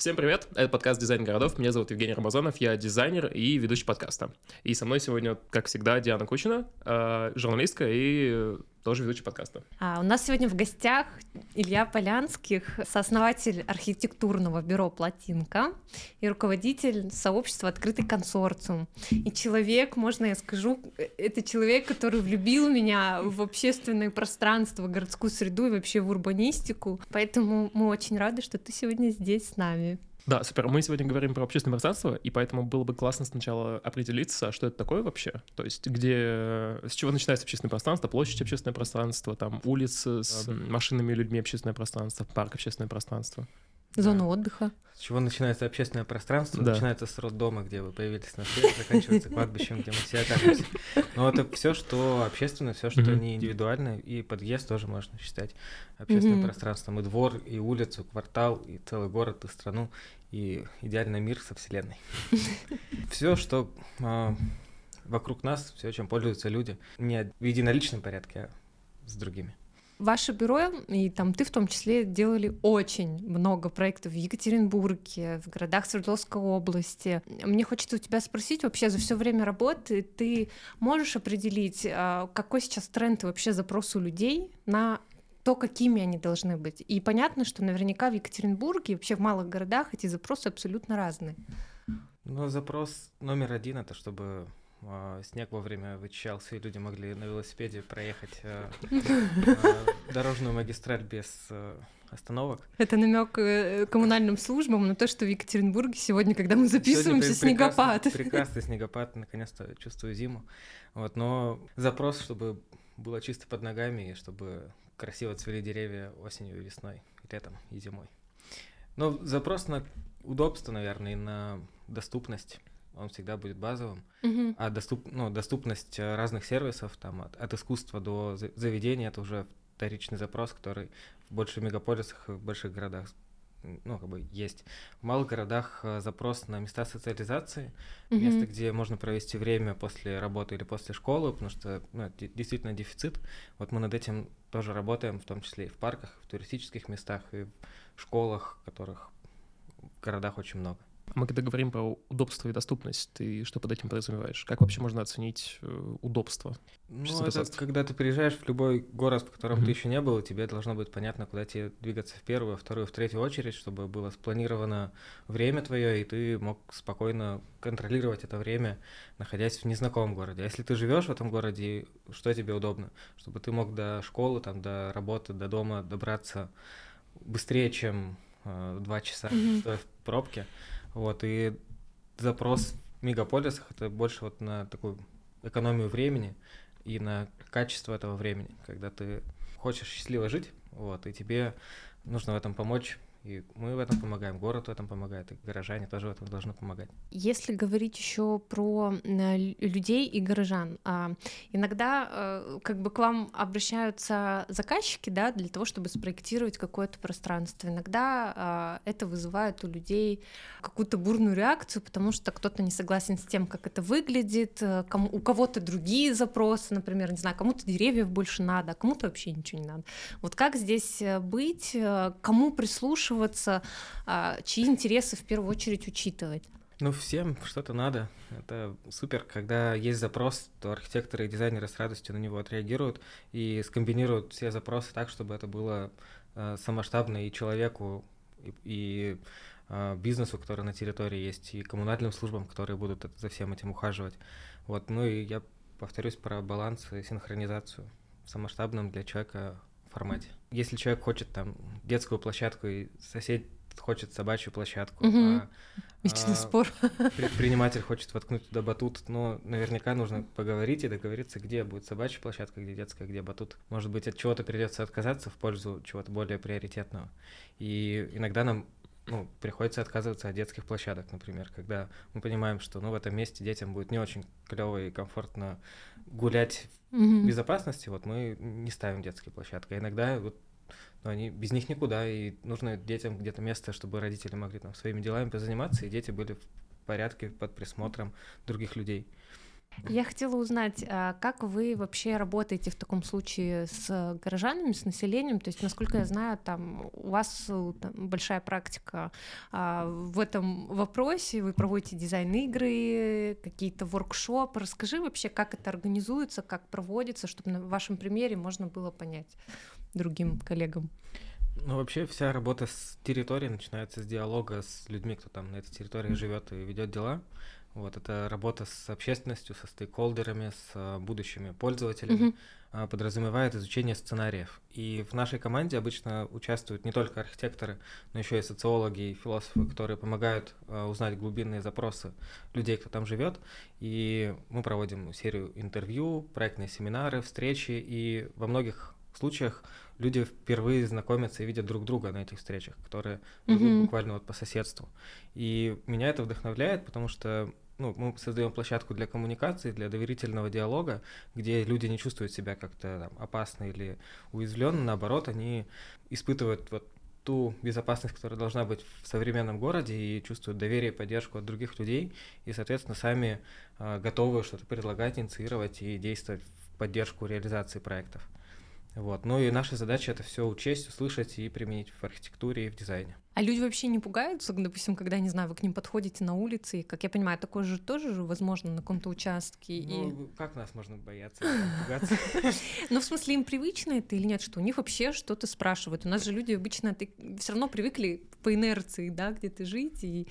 Всем привет, это подкаст «Дизайн городов», меня зовут Евгений Рамазанов, я дизайнер и ведущий подкаста. И со мной сегодня, как всегда, Диана Кучина, э, журналистка и тоже ведущий подкаста. А, у нас сегодня в гостях Илья Полянских, сооснователь архитектурного бюро «Плотинка» и руководитель сообщества «Открытый консорциум». И человек, можно я скажу, это человек, который влюбил меня в общественное пространство, городскую среду и вообще в урбанистику. Поэтому мы очень рады, что ты сегодня здесь с нами. Да, супер. Мы сегодня говорим про общественное пространство, и поэтому было бы классно сначала определиться, что это такое вообще. То есть где, с чего начинается общественное пространство, площадь общественное пространство, там улицы с машинами и людьми общественное пространство, парк общественное пространство. Зону отдыха. С чего начинается общественное пространство? Да. Начинается с роддома, где вы появились на свет, заканчивается кладбищем, где мы все окажемся. Но это все, что общественное, все, что не индивидуальное, и подъезд тоже можно считать общественным пространством. И двор, и улицу, квартал, и целый город, и страну, и идеальный мир со Вселенной. Все, что а, вокруг нас, все, чем пользуются люди, не в единоличном порядке, а с другими. Ваше бюро, и там ты в том числе, делали очень много проектов в Екатеринбурге, в городах Свердловской области. Мне хочется у тебя спросить, вообще за все время работы ты можешь определить, а, какой сейчас тренд и вообще запрос у людей на то, какими они должны быть. И понятно, что наверняка в Екатеринбурге и вообще в малых городах эти запросы абсолютно разные. Ну, запрос номер один это чтобы э, снег вовремя вычищался, и люди могли на велосипеде проехать э, э, дорожную магистраль без э, остановок. Это намек э, коммунальным службам на то, что в Екатеринбурге сегодня, когда мы записываемся, сегодня снегопад. Прекрасный, прекрасный снегопад, наконец-то чувствую зиму. Вот, но запрос, чтобы было чисто под ногами, и чтобы красиво цвели деревья осенью и весной, летом, и зимой. Но запрос на удобство, наверное, и на доступность, он всегда будет базовым. Mm-hmm. А доступ, ну, доступность разных сервисов, там, от, от искусства до заведения, это уже вторичный запрос, который в больших мегаполисах и в больших городах ну, как бы есть. В малых городах э, запрос на места социализации, mm-hmm. место, где можно провести время после работы или после школы, потому что ну, это действительно дефицит. Вот мы над этим тоже работаем, в том числе и в парках, в туристических местах, и в школах, которых в городах очень много. Мы когда говорим про удобство и доступность, ты что под этим подразумеваешь? Как вообще можно оценить э, удобство? Ну, это когда ты приезжаешь в любой город, в котором mm-hmm. ты еще не был, тебе должно быть понятно, куда тебе двигаться в первую, вторую, в третью очередь, чтобы было спланировано время твое, и ты мог спокойно контролировать это время, находясь в незнакомом городе. А если ты живешь в этом городе, что тебе удобно? Чтобы ты мог до школы, там, до работы, до дома добраться быстрее, чем э, два часа mm-hmm. в пробке. Вот, и запрос в мегаполисах это больше вот на такую экономию времени и на качество этого времени, когда ты хочешь счастливо жить, вот, и тебе нужно в этом помочь и мы в этом помогаем, город в этом помогает, и горожане тоже в этом должны помогать. Если говорить еще про э, людей и горожан, а, иногда э, как бы к вам обращаются заказчики, да, для того, чтобы спроектировать какое-то пространство. Иногда а, это вызывает у людей какую-то бурную реакцию, потому что кто-то не согласен с тем, как это выглядит, э, кому, у кого-то другие запросы, например, не знаю, кому-то деревьев больше надо, а кому-то вообще ничего не надо. Вот как здесь быть, кому прислушиваться, прислушиваться, а, чьи интересы в первую очередь учитывать? Ну, всем что-то надо. Это супер. Когда есть запрос, то архитекторы и дизайнеры с радостью на него отреагируют и скомбинируют все запросы так, чтобы это было э, самоштабно и человеку, и, и э, бизнесу, который на территории есть, и коммунальным службам, которые будут за всем этим ухаживать. Вот. Ну и я повторюсь про баланс и синхронизацию в самоштабном для человека формате. Если человек хочет там детскую площадку и сосед хочет собачью площадку, угу. а, Вечный а, спор. Предприниматель хочет воткнуть туда батут, но наверняка нужно поговорить и договориться, где будет собачья площадка, где детская, где батут. Может быть, от чего-то придется отказаться в пользу чего-то более приоритетного. И иногда нам ну, приходится отказываться от детских площадок, например, когда мы понимаем, что ну, в этом месте детям будет не очень клево и комфортно гулять mm-hmm. в безопасности, вот мы не ставим детские площадки. А иногда вот ну, они без них никуда, и нужно детям где-то место, чтобы родители могли там своими делами позаниматься, и дети были в порядке под присмотром других людей. Я хотела узнать, а как вы вообще работаете в таком случае с горожанами, с населением? То есть, насколько я знаю, там у вас э, там, большая практика а, в этом вопросе, вы проводите дизайн-игры, какие-то воркшопы. Расскажи вообще, как это организуется, как проводится, чтобы на вашем примере можно было понять другим коллегам. Ну, вообще вся работа с территорией начинается с диалога с людьми, кто там на этой территории живет и ведет дела. Вот, это работа с общественностью, со стейкхолдерами, с а, будущими пользователями, mm-hmm. подразумевает изучение сценариев. И в нашей команде обычно участвуют не только архитекторы, но еще и социологи и философы, которые помогают а, узнать глубинные запросы людей, кто там живет. И мы проводим серию интервью, проектные семинары, встречи, и во многих случаях люди впервые знакомятся и видят друг друга на этих встречах, которые mm-hmm. буквально вот по соседству. И меня это вдохновляет, потому что ну, мы создаем площадку для коммуникации, для доверительного диалога, где люди не чувствуют себя как-то там, опасно или уязвленно, наоборот, они испытывают вот ту безопасность, которая должна быть в современном городе, и чувствуют доверие и поддержку от других людей, и, соответственно, сами э, готовы что-то предлагать, инициировать и действовать в поддержку реализации проектов. Вот. Ну и наша задача это все учесть, услышать и применить в архитектуре и в дизайне. А люди вообще не пугаются, допустим, когда, не знаю, вы к ним подходите на улице, и, как я понимаю, такое же тоже же возможно на каком-то участке. Ну, и... как нас можно бояться, пугаться? Ну, в смысле, им привычно это или нет, что у них вообще что-то спрашивают? У нас же люди обычно все равно привыкли по инерции, да, где-то жить и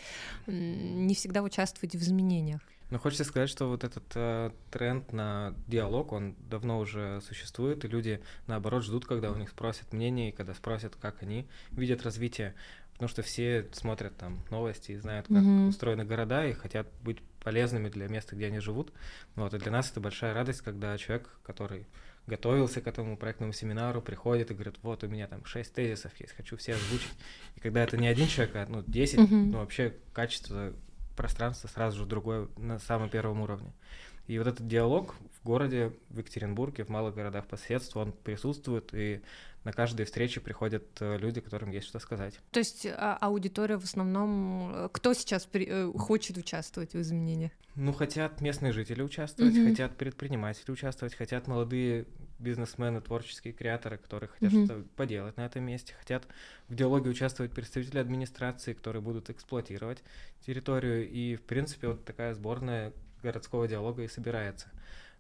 не всегда участвовать в изменениях. Но хочется сказать, что вот этот э, тренд на диалог, он давно уже существует, и люди, наоборот, ждут, когда у них спросят мнение, и когда спросят, как они видят развитие. Потому что все смотрят там новости и знают, как mm-hmm. устроены города, и хотят быть полезными для места, где они живут. Вот, и для нас это большая радость, когда человек, который готовился к этому проектному семинару, приходит и говорит, вот у меня там шесть тезисов есть, хочу все озвучить. И когда это не один человек, а ну, 10, mm-hmm. ну вообще качество пространство сразу же другое на самом первом уровне. И вот этот диалог в городе, в Екатеринбурге, в малых городах по соседству, он присутствует, и на каждой встрече приходят э, люди, которым есть что сказать. То есть а, аудитория в основном, э, кто сейчас при, э, хочет участвовать в изменениях? Ну, хотят местные жители участвовать, mm-hmm. хотят предприниматели участвовать, хотят молодые бизнесмены, творческие креаторы, которые хотят mm-hmm. что-то поделать на этом месте, хотят в диалоге участвовать представители администрации, которые будут эксплуатировать территорию, и, в принципе, вот такая сборная городского диалога и собирается.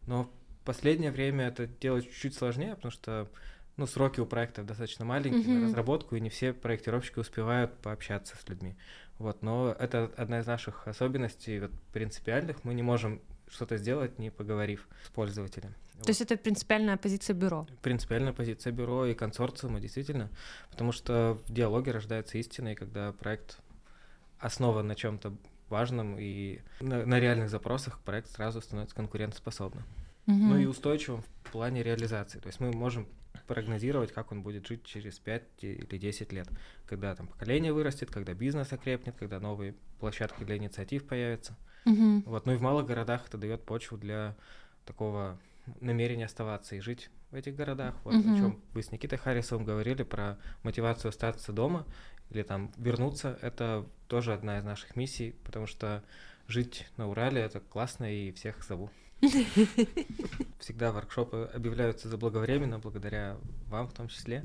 Но в последнее время это делать чуть-чуть сложнее, потому что ну, сроки у проектов достаточно маленькие mm-hmm. на разработку, и не все проектировщики успевают пообщаться с людьми. Вот, но это одна из наших особенностей вот, принципиальных. Мы не можем что-то сделать, не поговорив с пользователем. То вот. есть это принципиальная позиция бюро? Принципиальная позиция бюро и консорциума, действительно. Потому что в диалоге рождается истина, и когда проект основан на чем-то важном и на, на реальных запросах, проект сразу становится конкурентоспособным. Угу. Ну и устойчивым в плане реализации. То есть мы можем прогнозировать, как он будет жить через 5 или 10 лет, когда там поколение вырастет, когда бизнес окрепнет, когда новые площадки для инициатив появятся. Угу. Вот, ну и в малых городах это дает почву для такого намерения оставаться и жить в этих городах. Вот угу. о чем вы с Никитой Харрисовым говорили про мотивацию остаться дома или там вернуться. Это тоже одна из наших миссий, потому что жить на Урале это классно и всех зову. Всегда воркшопы объявляются заблаговременно, благодаря вам в том числе.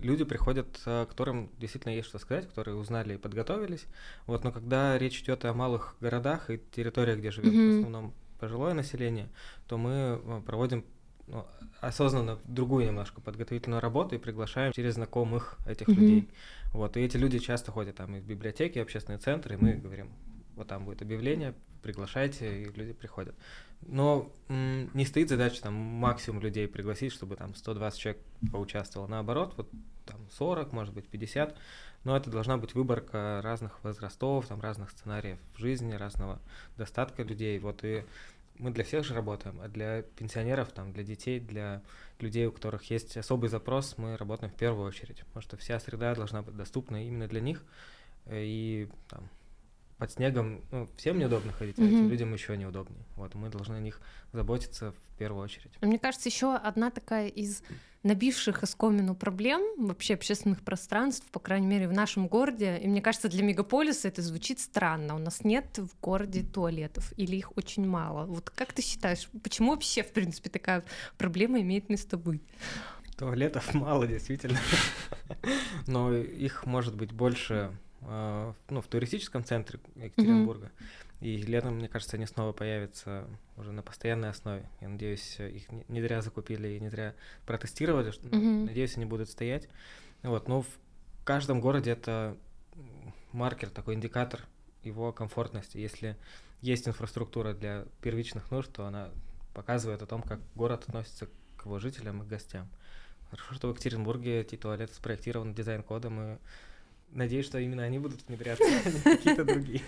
Люди приходят, э, которым действительно есть что сказать, которые узнали и подготовились. Вот, но когда речь идет о малых городах и территориях, где живет mm-hmm. в основном пожилое население, то мы э, проводим ну, осознанно другую немножко подготовительную работу и приглашаем через знакомых этих mm-hmm. людей. Вот, и эти люди часто ходят там из библиотеки, общественные центры, и мы говорим, вот там будет объявление, приглашайте, и люди приходят. Но м, не стоит задача там максимум людей пригласить, чтобы там 120 человек поучаствовало. Наоборот, вот там 40, может быть 50, но это должна быть выборка разных возрастов, там разных сценариев в жизни, разного достатка людей. Вот и мы для всех же работаем, а для пенсионеров, там, для детей, для людей, у которых есть особый запрос, мы работаем в первую очередь, потому что вся среда должна быть доступна именно для них. И там, под снегом ну, всем неудобно ходить, а этим людям еще неудобнее. Вот мы должны о них заботиться в первую очередь. Мне кажется, еще одна такая из набивших оскомину проблем вообще общественных пространств, по крайней мере, в нашем городе. И мне кажется, для мегаполиса это звучит странно. У нас нет в городе туалетов или их очень мало. Вот как ты считаешь, почему вообще, в принципе, такая проблема имеет место быть? Туалетов мало, действительно. Но их может быть больше ну, в туристическом центре Екатеринбурга. И летом, мне кажется, они снова появятся уже на постоянной основе. Я надеюсь, их не зря закупили и не зря протестировали. Mm-hmm. Надеюсь, они будут стоять. Вот, но в каждом городе это маркер, такой индикатор его комфортности. Если есть инфраструктура для первичных нужд, то она показывает о том, как город относится к его жителям и гостям. Хорошо, что в Екатеринбурге эти туалеты спроектированы дизайн-кодом, и надеюсь, что именно они будут внедряться, а не какие-то другие.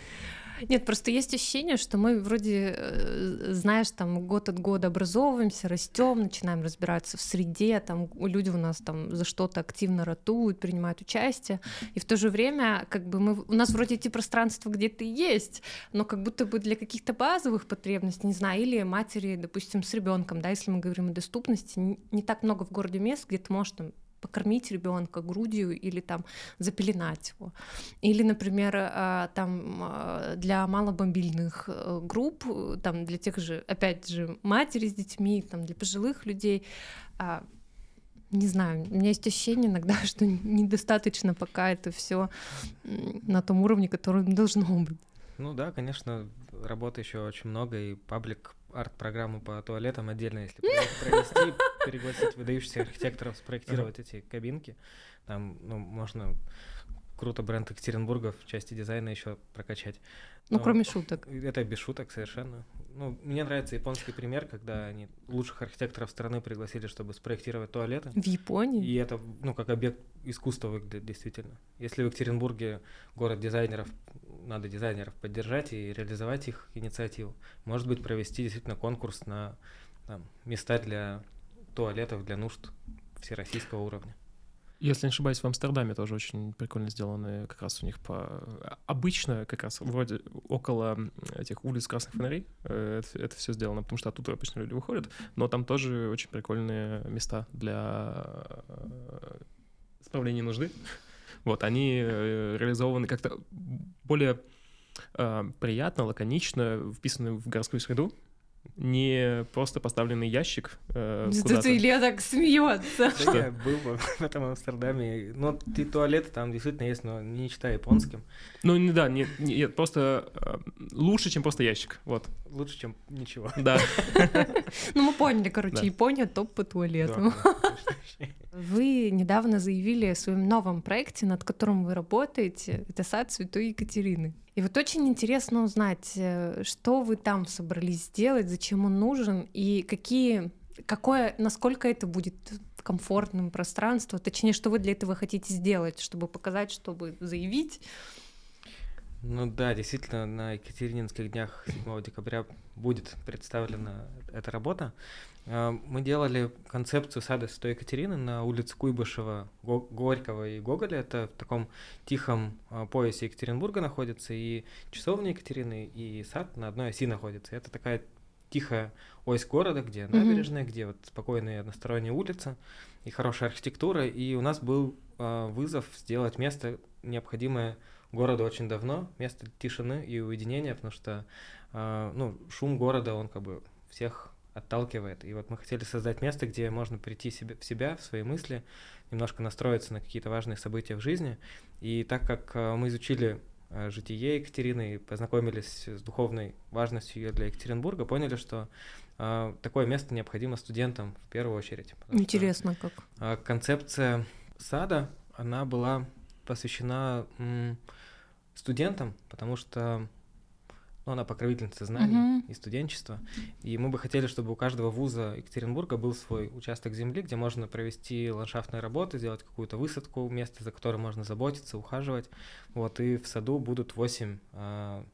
Нет, просто есть ощущение, что мы вроде, э, знаешь, там год от года образовываемся, растем, начинаем разбираться в среде, там люди у нас там за что-то активно ратуют, принимают участие, и в то же время как бы мы, у нас вроде эти пространства где-то есть, но как будто бы для каких-то базовых потребностей, не знаю, или матери, допустим, с ребенком, да, если мы говорим о доступности, не, не так много в городе мест, где ты можешь там покормить ребенка грудью или там запеленать его. Или, например, э, там э, для малобомбильных э, групп, там для тех же, опять же, матери с детьми, там для пожилых людей, а, не знаю, у меня есть ощущение иногда, что недостаточно пока это все на том уровне, который должно быть. Ну да, конечно, работы еще очень много, и паблик арт-программу по туалетам отдельно, если провести, пригласить выдающихся архитекторов спроектировать эти кабинки. Там, ну, можно круто бренд Екатеринбурга в части дизайна еще прокачать. Ну, кроме шуток. Это без шуток совершенно. Ну, мне нравится японский пример, когда они лучших архитекторов страны пригласили, чтобы спроектировать туалеты. В Японии? И это, ну, как объект искусства выглядит действительно. Если в Екатеринбурге город дизайнеров, надо дизайнеров поддержать и реализовать их инициативу. Может быть, провести действительно конкурс на там, места для туалетов, для нужд всероссийского уровня. Если не ошибаюсь, в Амстердаме тоже очень прикольно сделаны как раз у них по... Обычно как раз вроде около этих улиц красных фонарей э, это, это все сделано, потому что оттуда обычно люди выходят, но там тоже очень прикольные места для э, справления нужды. Вот, они э, реализованы как-то более приятно, лаконично, вписаны в городскую среду, не просто поставленный ящик э, куда-то. Илья так смеется. Да я был в этом Амстердаме. Ну, ты туалеты там действительно есть, но не читай японским. Ну, не да, нет, нет, просто э, лучше, чем просто ящик, вот. Лучше, чем ничего. Да. Ну, мы поняли, короче, Япония топ по туалету. Вы недавно заявили о своем новом проекте, над которым вы работаете. Это сад Святой Екатерины. И вот очень интересно узнать, э, что вы там собрались сделать, зачем он нужен и какие, какое, насколько это будет комфортным пространством, точнее, что вы для этого хотите сделать, чтобы показать, чтобы заявить. Ну да, действительно, на Екатерининских днях 7 декабря будет представлена эта работа. А, мы делали концепцию сада Святой Екатерины на улице Куйбышева, Горького и Гоголя. Это в таком тихом а, поясе Екатеринбурга находится, и часовня Екатерины, и сад на одной оси находится. Это такая тихая ось города, где набережная, mm-hmm. где вот спокойная односторонняя улица и хорошая архитектура. И у нас был э, вызов сделать место, необходимое городу очень давно, место тишины и уединения, потому что э, ну, шум города, он как бы всех отталкивает. И вот мы хотели создать место, где можно прийти себе, в себя, в свои мысли, немножко настроиться на какие-то важные события в жизни. И так как э, мы изучили э, житие Екатерины и познакомились с духовной важностью ее для Екатеринбурга, поняли, что э, такое место необходимо студентам в первую очередь. Интересно, что, как. Э, концепция сада, она была посвящена студентам, потому что ну, она покровительница знаний uh-huh. и студенчества. И мы бы хотели, чтобы у каждого вуза Екатеринбурга был свой участок земли, где можно провести ландшафтные работы, сделать какую-то высадку, место, за которым можно заботиться, ухаживать. Вот, и в саду будут 8 э, а,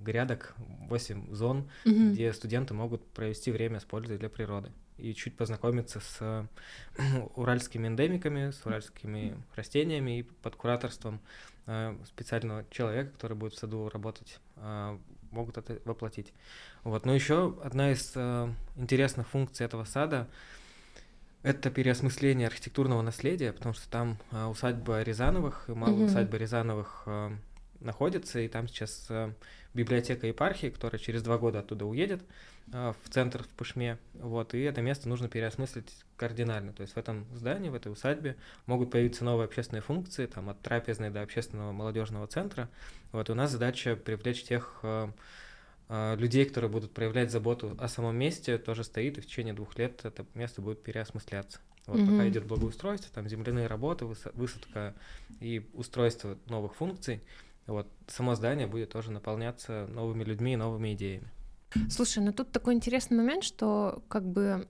грядок, 8 зон, mm-hmm. где студенты могут провести время с пользой для природы и чуть познакомиться с уральскими эндемиками, с уральскими растениями и под кураторством э, специального человека, который будет в саду работать, э, могут это воплотить. Вот. Но еще одна из э, интересных функций этого сада это переосмысление архитектурного наследия, потому что там усадьба Рязановых, малая mm-hmm. усадьба Рязановых находится, и там сейчас библиотека епархии, которая через два года оттуда уедет. А, в центр в Пышме, вот, и это место нужно переосмыслить кардинально, то есть в этом здании, в этой усадьбе могут появиться новые общественные функции, там, от трапезной до общественного молодежного центра, вот, и у нас задача привлечь тех э, э, людей, которые будут проявлять заботу о самом месте, тоже стоит, и в течение двух лет это место будет переосмысляться. Вот mm-hmm. пока идет благоустройство, там земляные работы, высадка и устройство новых функций, вот само здание будет тоже наполняться новыми людьми и новыми идеями. Слушай, ну тут такой интересный момент, что как бы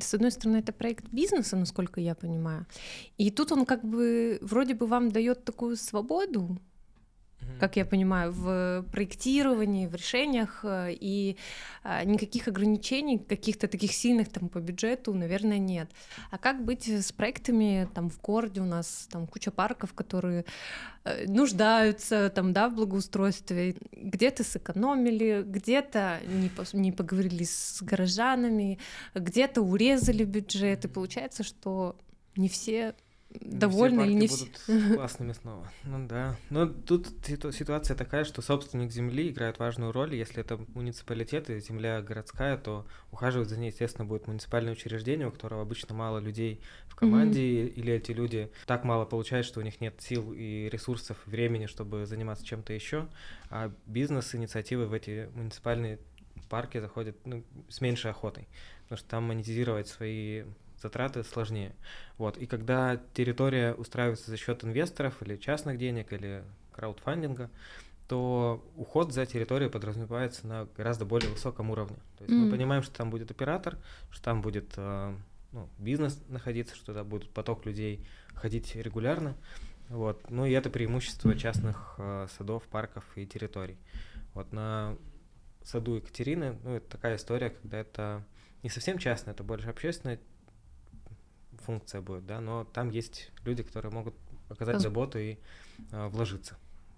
с одной стороны это проект бизнеса, насколько я понимаю, и тут он как бы вроде бы вам дает такую свободу, как я понимаю, в проектировании, в решениях, э, и а, никаких ограничений, каких-то таких сильных там по бюджету, наверное, нет. А как быть с проектами там в городе? У нас там куча парков, которые э, нуждаются там, да, в благоустройстве, где-то сэкономили, где-то не, не поговорили с горожанами, где-то урезали бюджет, и получается, что не все довольны или не все. будут классными снова. Ну да. Но тут ситуация такая, что собственник земли играет важную роль. Если это муниципалитет и земля городская, то ухаживать за ней, естественно, будет муниципальное учреждение, у которого обычно мало людей в команде, mm-hmm. или эти люди так мало получают, что у них нет сил и ресурсов, времени, чтобы заниматься чем-то еще. А бизнес-инициативы в эти муниципальные парки заходят ну, с меньшей охотой, потому что там монетизировать свои затраты сложнее. Вот. И когда территория устраивается за счет инвесторов или частных денег, или краудфандинга, то уход за территорией подразумевается на гораздо более высоком уровне. То есть mm. мы понимаем, что там будет оператор, что там будет э, ну, бизнес находиться, что туда будет поток людей ходить регулярно. Вот. Ну и это преимущество частных э, садов, парков и территорий. Вот на саду Екатерины, ну, это такая история, когда это не совсем частная, это больше общественная функция будет, да, но там есть люди, которые могут оказать заботу и э, вложиться.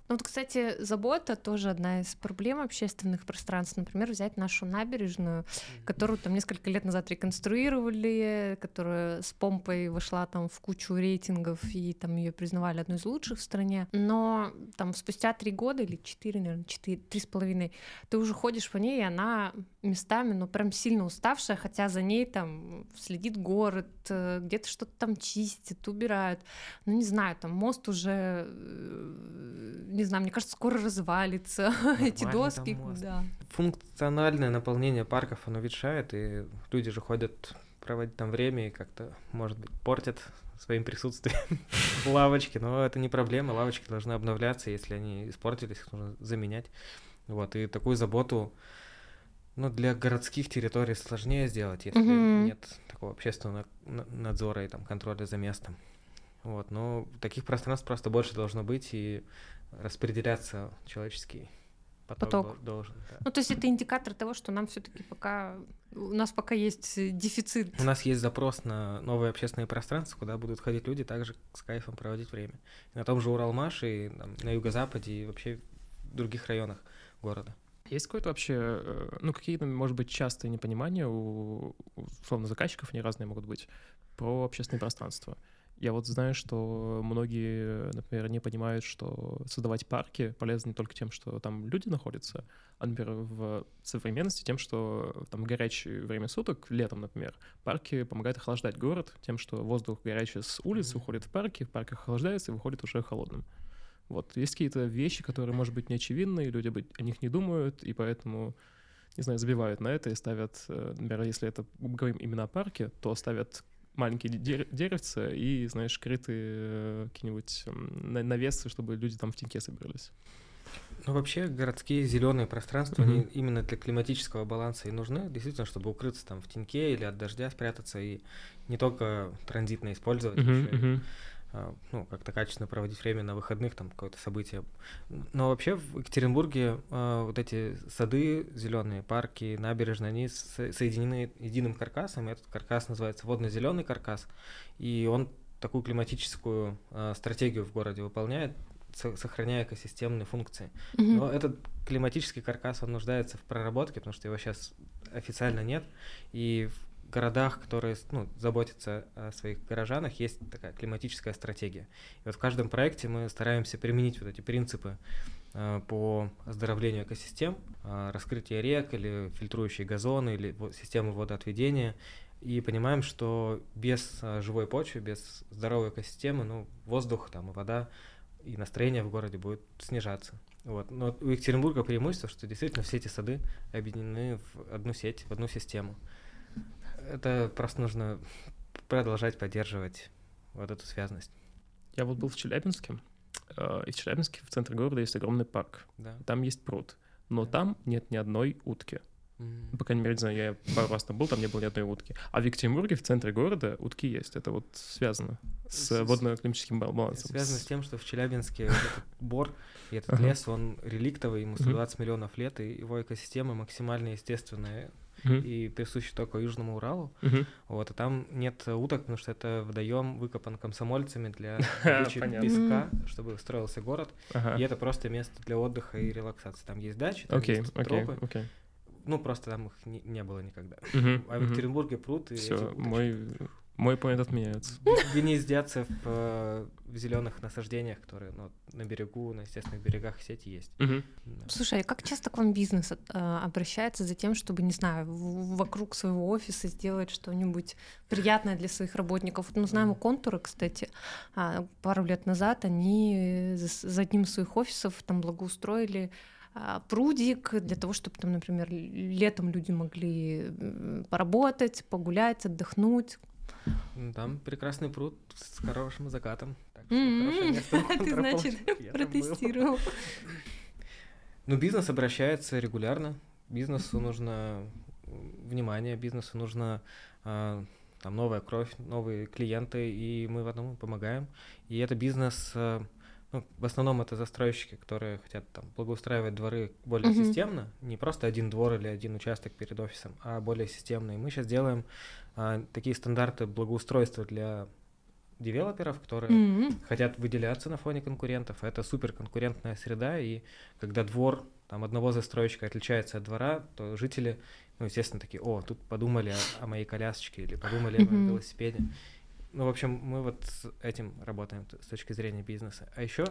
Ну вот, кстати, забота тоже одна из проблем общественных пространств. Например, взять нашу набережную, которую там несколько лет назад реконструировали, которая с помпой вошла там в кучу рейтингов, и там ее признавали одной из лучших в стране. Но там спустя три года или четыре, наверное, четыре, три с половиной, ты уже ходишь по ней, и она местами, ну, прям сильно уставшая, хотя за ней там следит город, э, где-то что-то там чистят, убирают. Ну, не знаю, там мост уже э, не знаю, мне кажется, скоро развалится эти доски. Да. Функциональное наполнение парков, оно ветшает, и люди же ходят проводить там время и как-то, может быть, портят своим присутствием лавочки, но это не проблема, лавочки должны обновляться, если они испортились, их нужно заменять. Вот, и такую заботу, ну, для городских территорий сложнее сделать, если mm-hmm. нет такого общественного надзора и там контроля за местом. Вот, но таких пространств просто больше должно быть, и распределяться человеческий поток, поток. должен. Да. Ну, то есть это индикатор того, что нам все-таки пока у нас пока есть дефицит. У нас есть запрос на новые общественные пространства, куда будут ходить люди также с кайфом проводить время. И на том же Уралмаш и там, на юго-западе и вообще в других районах города. Есть какое-то вообще, э, ну, какие-то, может быть, частые непонимания у, условно, заказчиков, они разные могут быть, про общественное пространство? Я вот знаю, что многие, например, не понимают, что создавать парки полезно не только тем, что там люди находятся, а, например, в современности тем, что там горячее время суток, летом, например, парки помогают охлаждать город тем, что воздух горячий с улицы уходит в парки, в парках охлаждается и выходит уже холодным. Вот, есть какие-то вещи, которые, может быть, не очевидны, и люди о них не думают, и поэтому не знаю, забивают на это и ставят, э, например, если это говорим именно о парке, то ставят маленькие деревца и, знаешь, крытые э, какие-нибудь навесы, чтобы люди там в теньке собирались. Ну, вообще, городские зеленые пространства, mm-hmm. они именно для климатического баланса и нужны, действительно, чтобы укрыться там в теньке или от дождя спрятаться, и не только транзитно использовать, mm-hmm. еще ну, как-то качественно проводить время на выходных, там какое-то событие. Но вообще в Екатеринбурге а, вот эти сады, зеленые парки, набережные, они соединены единым каркасом. Этот каркас называется водно-зеленый каркас, и он такую климатическую стратегию в городе выполняет сохраняя экосистемные функции. Mm-hmm. Но этот климатический каркас, он нуждается в проработке, потому что его сейчас официально нет. И в городах, которые ну, заботятся о своих горожанах, есть такая климатическая стратегия. И вот в каждом проекте мы стараемся применить вот эти принципы э, по оздоровлению экосистем, э, раскрытие рек или фильтрующие газоны или системы водоотведения, и понимаем, что без э, живой почвы, без здоровой экосистемы, ну, воздух там, и вода и настроение в городе будет снижаться. Вот. Но у Екатеринбурга преимущество, что действительно все эти сады объединены в одну сеть, в одну систему. Это просто нужно продолжать поддерживать вот эту связность. Я вот был в Челябинске, э, и в Челябинске в центре города есть огромный парк. Да. Там есть пруд, но там нет ни одной утки. Mm. По крайней мере, не знаю, я пару раз там был, там не было ни одной утки. А в Екатеринбурге, в центре города, утки есть. Это вот связано с, с водно-климатическим балансом. Связано с тем, что в Челябинске этот бор и этот лес, он реликтовый, ему 120 миллионов лет, и его экосистема максимально естественная и присуща только Южному Уралу. Вот, а там нет уток, потому что это водоем выкопан комсомольцами для добычи песка, чтобы строился город. И это просто место для отдыха и релаксации. Там есть дачи, там есть тропы ну, просто там их не, не было никогда. А в. Екатеринбурге пруд и Все, мой, мой поинт отменяется. Гнездятся в, э, в зеленых насаждениях, которые ну, на берегу, на естественных берегах сети есть. Uh-huh. Да. Слушай, а как часто к вам бизнес э, обращается за тем, чтобы, не знаю, в, вокруг своего офиса сделать что-нибудь приятное для своих работников? Вот мы знаем у Контура, кстати, а, пару лет назад они за одним из своих офисов там благоустроили а, прудик для того, чтобы там, например, летом люди могли поработать, погулять, отдохнуть. Там прекрасный пруд с хорошим закатом. Так что mm-hmm. Ты, значит, протестировал. Ну, бизнес обращается регулярно. Бизнесу нужно внимание, бизнесу нужно а, там новая кровь, новые клиенты, и мы в этом помогаем. И это бизнес а, ну, в основном это застройщики, которые хотят там благоустраивать дворы более mm-hmm. системно, не просто один двор или один участок перед офисом, а более системно. И мы сейчас делаем такие стандарты благоустройства для девелоперов, которые mm-hmm. хотят выделяться на фоне конкурентов. Это супер конкурентная среда, и когда двор там одного застройщика отличается от двора, то жители, ну, естественно, такие, о, тут подумали о, о моей колясочке или подумали mm-hmm. о моем велосипеде. Ну, в общем, мы вот с этим работаем с точки зрения бизнеса. А еще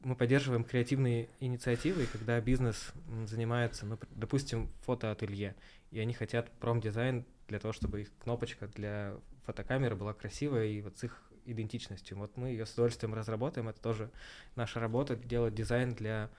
мы поддерживаем креативные инициативы, когда бизнес занимается, ну, допустим, фотоателье, и они хотят промдизайн для того, чтобы их кнопочка для фотокамеры была красивая и вот с их идентичностью. Вот мы ее с удовольствием разработаем, это тоже наша работа, делать дизайн для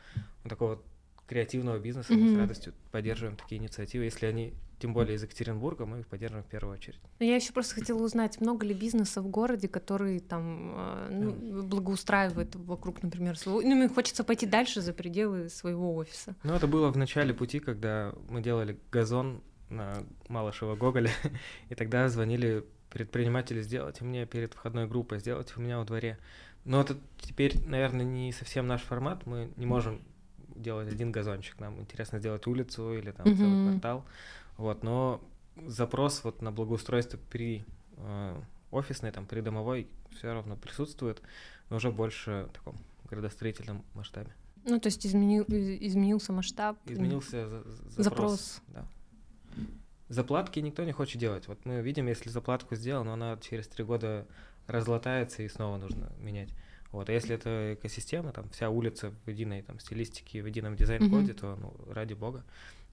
вот такого креативного бизнеса, mm-hmm. мы с радостью поддерживаем такие инициативы, если они тем более из Екатеринбурга, мы их поддерживаем в первую очередь. Ну, я еще просто хотела узнать, много ли бизнеса в городе, который там а, ну, благоустраивает вокруг, например, своего... Ну, мне хочется пойти дальше за пределы своего офиса. Ну, это было в начале пути, когда мы делали газон на Малышево Гоголя, и тогда звонили предприниматели, сделайте мне перед входной группой, сделайте у меня во дворе. Но это теперь, наверное, не совсем наш формат, мы не можем делать один газончик, нам интересно сделать улицу или там mm-hmm. целый квартал. Вот, но запрос вот на благоустройство при э, офисной, там, при домовой все равно присутствует, но уже больше в таком градостроительном масштабе. Ну, то есть изменил, изменился масштаб. Изменился за, запрос. запрос. Да. Заплатки никто не хочет делать. Вот мы видим, если заплатку сделал, но она через три года разлатается и снова нужно менять. Вот, а если это экосистема, там вся улица в единой там стилистике, в едином дизайн-коде, mm-hmm. то ну, ради бога.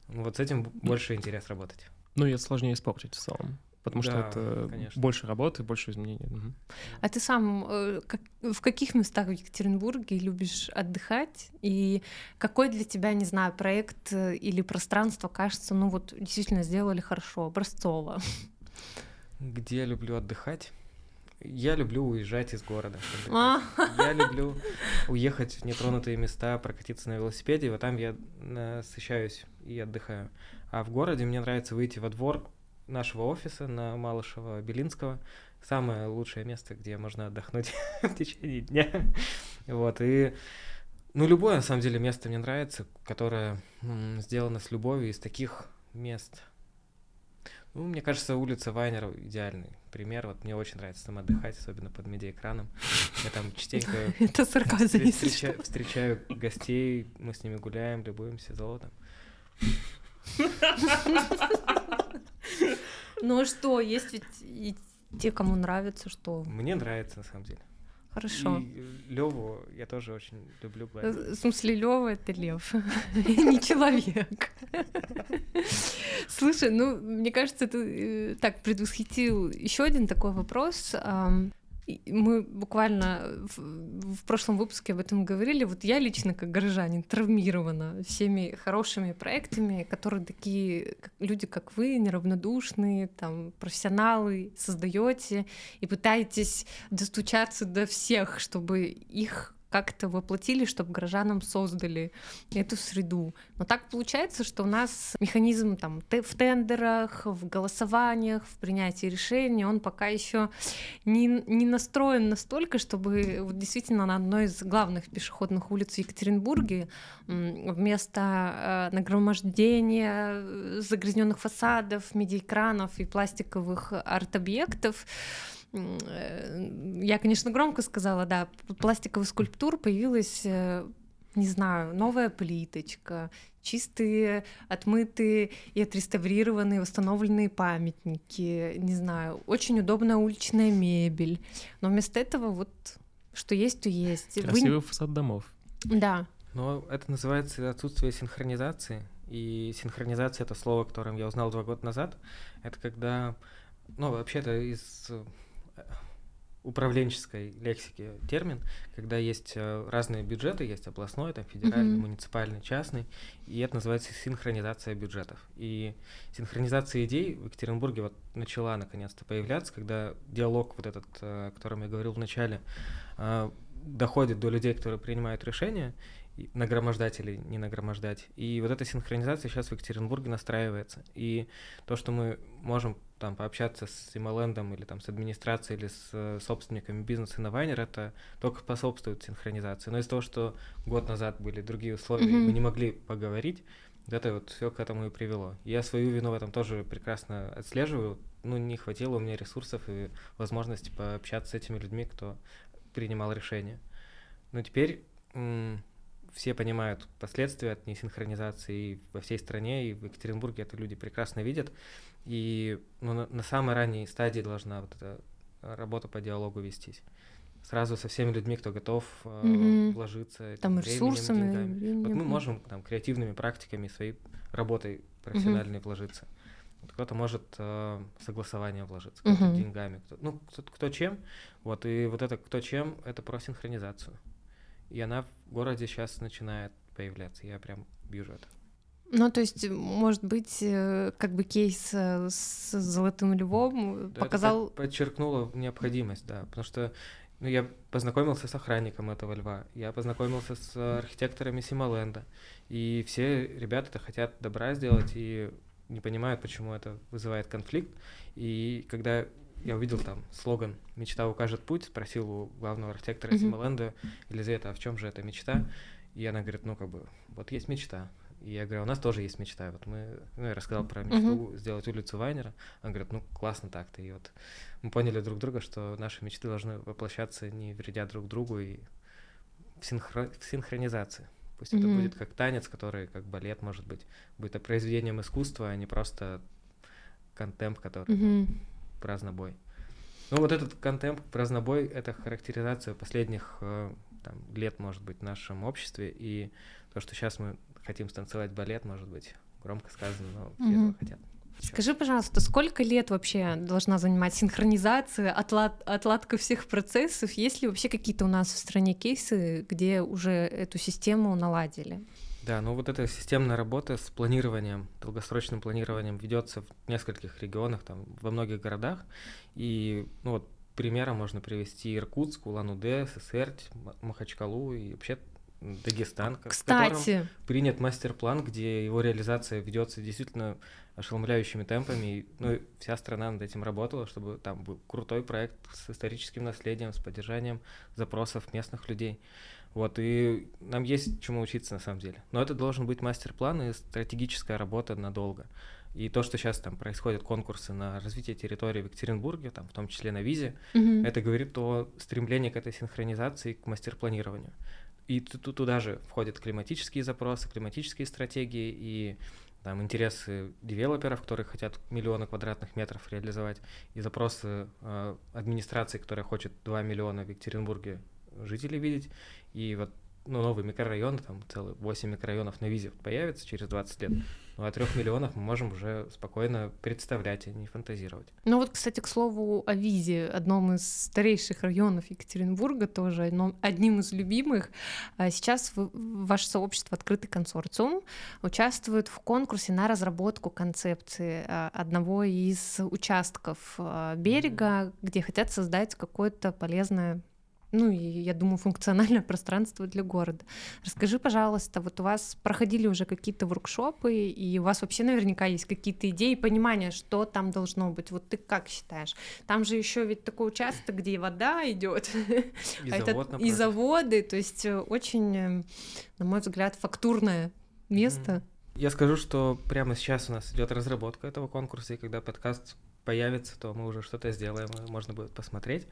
Вот с этим больше интерес работать. Ну и это сложнее испортить в целом. Потому да, что это конечно. больше работы, больше изменений. Угу. А ты сам э, как, в каких местах в Екатеринбурге любишь отдыхать? И какой для тебя, не знаю, проект э, или пространство кажется, ну вот действительно сделали хорошо, образцово? Где я люблю отдыхать? Я люблю уезжать из города. А. Я люблю уехать в нетронутые места, прокатиться на велосипеде, и вот там я насыщаюсь и отдыхаю. А в городе мне нравится выйти во двор, нашего офиса на Малышева Белинского. Самое лучшее место, где можно отдохнуть в течение дня. Вот, и ну, любое, на самом деле, место мне нравится, которое м, сделано с любовью из таких мест. Ну, мне кажется, улица Вайнера идеальный пример. Вот мне очень нравится там отдыхать, особенно под медиаэкраном. Я там частенько Это сарказм, если встреча- что. встречаю гостей, мы с ними гуляем, любуемся золотом. Ну а что, есть ведь и те, кому нравится, что Мне нравится, на самом деле. хорошо. И Леву я тоже очень люблю гладить. Э, В смысле, Лева это лев, не человек. Слушай, ну, мне кажется, ты э, так предвосхитил еще один такой вопрос. Мы буквально в, в прошлом выпуске об этом говорили. Вот я лично, как горожанин, травмирована всеми хорошими проектами, которые такие люди, как вы, неравнодушные, там, профессионалы, создаете и пытаетесь достучаться до всех, чтобы их как-то воплотили, чтобы горожанам создали эту среду. Но так получается, что у нас механизм там в тендерах, в голосованиях, в принятии решений, он пока еще не, не настроен настолько, чтобы вот действительно на одной из главных пешеходных улиц в Екатеринбурге вместо э, нагромождения загрязненных фасадов, медиаэкранов и пластиковых арт-объектов я, конечно, громко сказала, да, пластиковых скульптур появилась, э, не знаю, новая плиточка, чистые, отмытые и отреставрированные, восстановленные памятники, не знаю, очень удобная уличная мебель. Но вместо этого вот что есть, то есть. Вы Красивый фасад домов. Да. Но это называется отсутствие синхронизации. И синхронизация — это слово, которым я узнал два года назад. Это когда, ну, вообще-то из э, управленческой лексики термин, когда есть э, разные бюджеты, есть областной, там, федеральный, Мгм. муниципальный, частный, и это называется синхронизация бюджетов. И синхронизация идей в Екатеринбурге вот начала наконец-то появляться, когда диалог вот этот, э, о котором я говорил в начале, э, доходит до людей, которые принимают решения, нагромождать или не нагромождать. И вот эта синхронизация сейчас в Екатеринбурге настраивается. И то, что мы можем там пообщаться с Симолендом или там с администрацией или с э, собственниками бизнеса на Вайнер, это только способствует синхронизации. Но из-за того, что год назад были другие условия, и мы не могли поговорить, это вот все к этому и привело. Я свою вину в этом тоже прекрасно отслеживаю. Ну, не хватило у меня ресурсов и возможности пообщаться с этими людьми, кто принимал решения. Но теперь м, все понимают последствия от несинхронизации во всей стране, и в Екатеринбурге это люди прекрасно видят. И ну, на, на самой ранней стадии должна вот эта работа по диалогу вестись. Сразу со всеми людьми, кто готов э, Мгм. вложиться Там временем, ресурсами. деньгами. Вот мы можем там креативными практиками, своей работой профессиональной вложиться. Вот кто-то может э, согласованием вложиться, кто-то Мгм. деньгами, кто, ну кто, кто чем. Вот и вот это кто чем, это про синхронизацию. И она в городе сейчас начинает появляться. Я прям вижу это. Ну, то есть, может быть, э, как бы кейс э, с Золотым Львом Да, это показал... под- подчеркнуло необходимость, да, потому что ну, я познакомился с охранником этого льва, я познакомился с архитекторами Симоленда, и все ребята-то хотят добра сделать и не понимают, почему это вызывает конфликт. И когда я увидел там слоган «Мечта укажет путь», спросил у главного архитектора Мгм. Симоленда, Елизавета, а в чем же эта мечта? И она говорит, ну как бы, вот есть мечта. И я говорю, у нас тоже есть мечта. Вот мы, ну, я рассказал про мечту сделать улицу Вайнера. Он говорит, ну классно так-то. И вот мы поняли друг друга, что наши мечты должны воплощаться не вредя друг другу и в, синхро- в синхронизации. Пусть это Мгм. будет как танец, который, как балет, может быть, будет произведением искусства, а не просто контемп, который Мгм. празднобой. Ну вот этот контемп, празднобой, это характеризация последних э, там, лет, может быть, в нашем обществе, и то, что сейчас мы хотим станцевать балет, может быть, громко сказано, но все Мгм. этого хотят. Скажи, пожалуйста, сколько лет вообще должна занимать синхронизация, отлад, отладка всех процессов? Есть ли вообще какие-то у нас в стране кейсы, где уже эту систему наладили? Да, ну вот эта системная работа с планированием, долгосрочным планированием ведется в нескольких регионах, там, во многих городах. И, ну вот, примером можно привести Иркутск, Улан-Удэ, М- Махачкалу и вообще Дагестан, в Кстати, котором принят мастер-план, где его реализация ведется действительно ошеломляющими темпами. И, ну, и вся страна над этим работала, чтобы там был крутой проект с историческим наследием, с поддержанием запросов местных людей. Вот, и нам есть чему учиться на самом деле. Но это должен быть мастер-план и стратегическая работа надолго. И то, что сейчас там происходят конкурсы на развитие территории в Екатеринбурге, там, в том числе на визе, мгм. это говорит о стремлении к этой синхронизации, к мастер-планированию. И ту- ту- туда же входят климатические запросы, климатические стратегии и там, интересы девелоперов, которые хотят миллионы квадратных метров реализовать, и запросы э, администрации, которая хочет 2 миллиона в Екатеринбурге жителей видеть, и вот ну, новые микрорайоны, там целых 8 микрорайонов на визе появится через 20 лет. Ну, о 3 миллионах мы можем уже спокойно представлять, а не фантазировать. Ну вот, кстати, к слову о Визе, одном из старейших районов Екатеринбурга, тоже одном- одним из любимых. А Сейчас ваше сообщество «Открытый консорциум» участвует в конкурсе на разработку концепции а, одного из участков а, берега, где хотят создать какое-то полезное ну и, я думаю, функциональное пространство для города. Расскажи, пожалуйста, вот у вас проходили уже какие-то воркшопы, и у вас вообще наверняка есть какие-то идеи, понимания, что там должно быть. Вот ты как считаешь? Там же еще ведь такой участок, где вода идет, И а этот- и заводы, то есть э, очень, э, на мой взгляд, фактурное место. Я скажу, что прямо сейчас у нас идет разработка этого конкурса, и когда подкаст появится, то мы уже что-то сделаем, и можно будет посмотреть.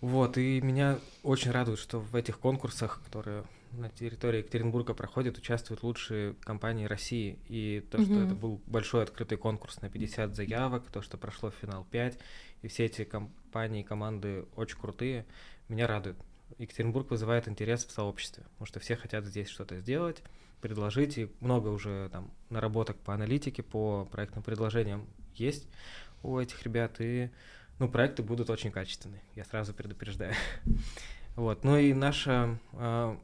Вот, и меня очень радует, что в этих конкурсах, которые на территории Екатеринбурга проходят, участвуют лучшие компании России. И то, что Мгм. это был большой открытый конкурс на 50 заявок, то, что прошло в финал 5, и все эти компании, команды очень крутые, меня радует. Екатеринбург вызывает интерес в сообществе, потому что все хотят здесь что-то сделать, предложить, и много уже там наработок по аналитике, по проектным предложениям есть у этих ребят, и ну, проекты будут очень качественные, я сразу предупреждаю. Вот, ну и наша, а,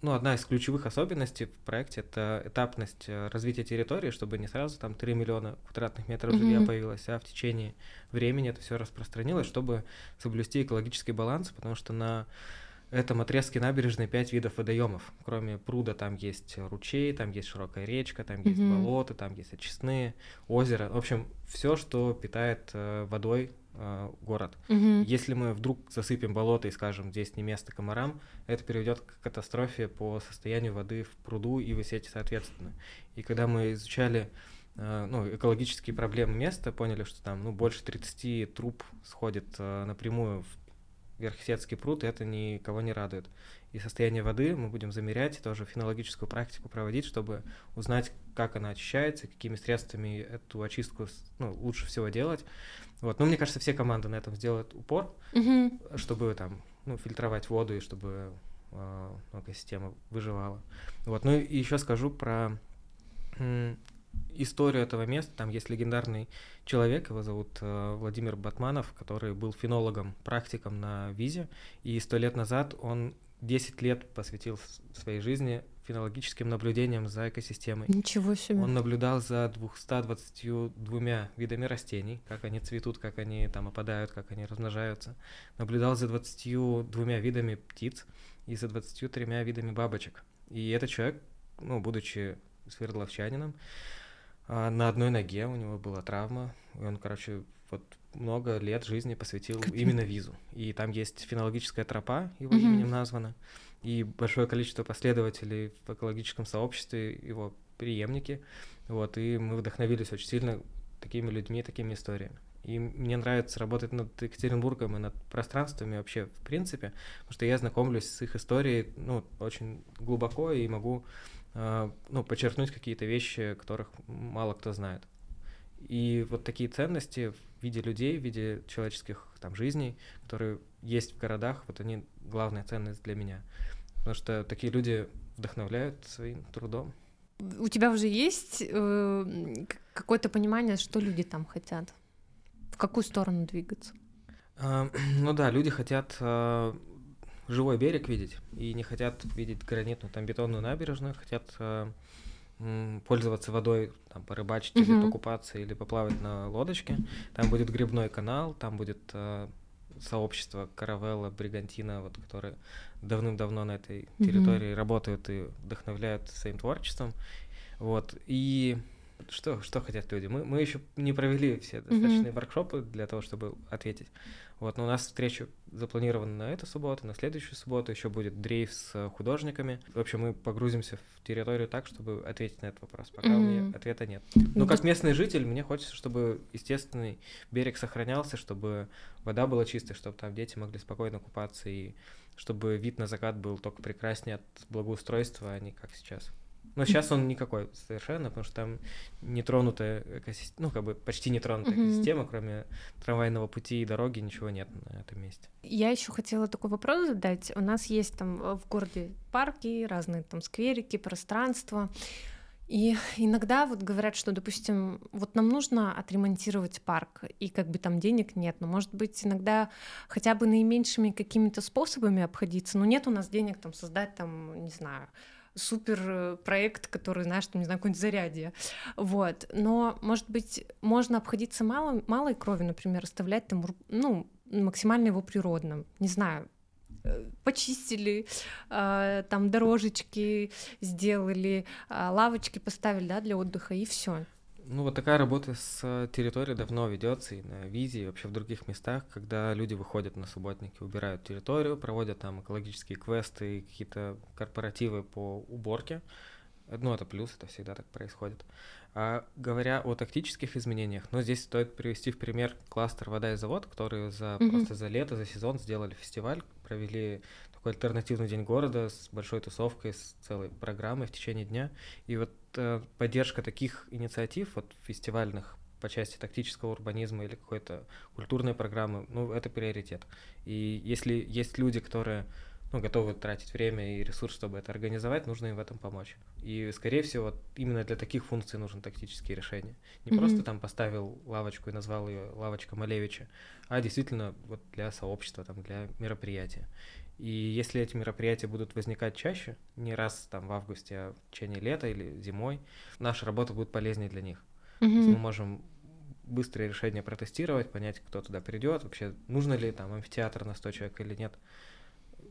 ну, одна из ключевых особенностей в проекте — это этапность э, развития территории, чтобы не сразу там 3 миллиона квадратных метров жилья Мгм. появилось, а в течение времени это все распространилось, чтобы соблюсти экологический баланс, потому что на этом отрезке набережной пять видов водоемов. Кроме пруда там есть ручей, там есть широкая речка, там есть Мгм. болота, там есть очистные, озеро. В общем, все, что питает э, водой э, город. Мгм. Если мы вдруг засыпем болото и скажем, здесь не место комарам, это приведет к катастрофе по состоянию воды в пруду и в сети соответственно. И когда мы изучали э, ну, экологические проблемы места, поняли, что там ну, больше 30 труб сходит э, напрямую в Верхсетский пруд, и это никого не радует. И состояние воды мы будем замерять, и тоже фенологическую практику проводить, чтобы узнать, как она очищается, какими средствами эту очистку ну, лучше всего делать. Вот. Но мне кажется, все команды на этом сделают упор, Мгм. чтобы там ну, фильтровать воду и чтобы э, ну, экосистема выживала. Вот. Ну и еще скажу про историю этого места. Там есть легендарный человек, его зовут э, Владимир Батманов, который был фенологом, практиком на визе. И сто лет назад он 10 лет посвятил своей жизни фенологическим наблюдениям за экосистемой. Ничего себе. Он наблюдал за 222 видами растений, как они цветут, как они там опадают, как они размножаются. Наблюдал за 22 видами птиц и за 23 видами бабочек. И этот человек, ну, будучи свердловчанином, а, на одной ноге у него была травма, и он, короче, вот много лет жизни посвятил Капец. именно визу. И там есть фенологическая тропа, его Мгм. именем названа, и большое количество последователей в экологическом сообществе, его преемники. Вот, и мы вдохновились очень сильно такими людьми, такими историями. И мне нравится работать над Екатеринбургом и над пространствами вообще в принципе, потому что я знакомлюсь с их историей ну, очень глубоко и могу э, ну, подчеркнуть какие-то вещи, которых мало кто знает. И вот такие ценности виде людей, в виде человеческих там жизней, которые есть в городах, вот они главная ценность для меня. Потому что такие люди вдохновляют своим трудом. У тебя уже есть э, какое-то понимание, что люди там хотят? В какую сторону двигаться? А, Ну да, люди хотят а, живой берег видеть и не хотят видеть гранитную там бетонную набережную, хотят а, пользоваться водой, там порыбачить или Мгм. покупаться или поплавать на лодочке. Там будет грибной канал, там будет а, сообщества Каравелла, Бригантина, вот, которые давным-давно на этой территории mm-hmm. работают и вдохновляют своим творчеством. Вот. И что, что хотят люди? Мы, мы еще не провели все достаточные mm-hmm. воркшопы для того, чтобы ответить. Вот, но у нас встреча запланирована на эту субботу, на следующую субботу еще будет дрейф с э, художниками. В общем, мы погрузимся в территорию так, чтобы ответить на этот вопрос. Пока mm-hmm. у меня ответа нет. Но ну, как местный житель, мне хочется, чтобы естественный берег сохранялся, чтобы вода была чистой, чтобы там дети могли спокойно купаться и чтобы вид на закат был только прекраснее от благоустройства, а не как сейчас. Но сейчас он никакой совершенно, потому что там нетронутая экосистема, ну, как бы почти нетронутая mm-hmm. экосистема, кроме трамвайного пути и дороги, ничего нет на этом месте. Я еще хотела такой вопрос задать. У нас есть там в городе парки, разные там скверики, пространства. И иногда вот говорят, что, допустим, вот нам нужно отремонтировать парк, и как бы там денег нет, но, может быть, иногда хотя бы наименьшими какими-то способами обходиться, но нет у нас денег там создать там, не знаю, супер э, проект, который, знаешь, там, не знаю, какое-нибудь зарядье. Вот. Но, может быть, можно обходиться мало, малой крови, например, оставлять там, ну, максимально его природным. Не знаю, э, почистили, э, там дорожечки сделали, лавочки поставили, да, для отдыха, и все. Ну, вот такая работа с э, территорией давно ведется и на визе, и вообще в других местах, когда люди выходят на субботники, убирают территорию, проводят там экологические квесты и какие-то корпоративы по уборке. Ну, это плюс, это всегда так происходит. А говоря о тактических изменениях, ну, здесь стоит привести в пример кластер «Вода и завод», который за, mm-hmm. просто за лето, за сезон сделали фестиваль, провели такой альтернативный день города с большой тусовкой, с целой программой в течение дня. И вот э, поддержка таких инициатив, вот фестивальных по части тактического урбанизма или какой-то культурной программы, ну, это приоритет. И если есть люди, которые ну, готовы тратить время и ресурс, чтобы это организовать, нужно им в этом помочь. И, скорее всего, вот именно для таких функций нужны тактические решения. Не mm-hmm. просто там поставил лавочку и назвал ее лавочка Малевича, а действительно вот для сообщества, там, для мероприятия. И если эти мероприятия будут возникать чаще, не раз там в августе, а в течение лета или зимой, наша работа будет полезнее для них. Mm-hmm. Мы можем быстрое решение протестировать, понять, кто туда придет, вообще нужно ли там амфитеатр на 100 человек или нет.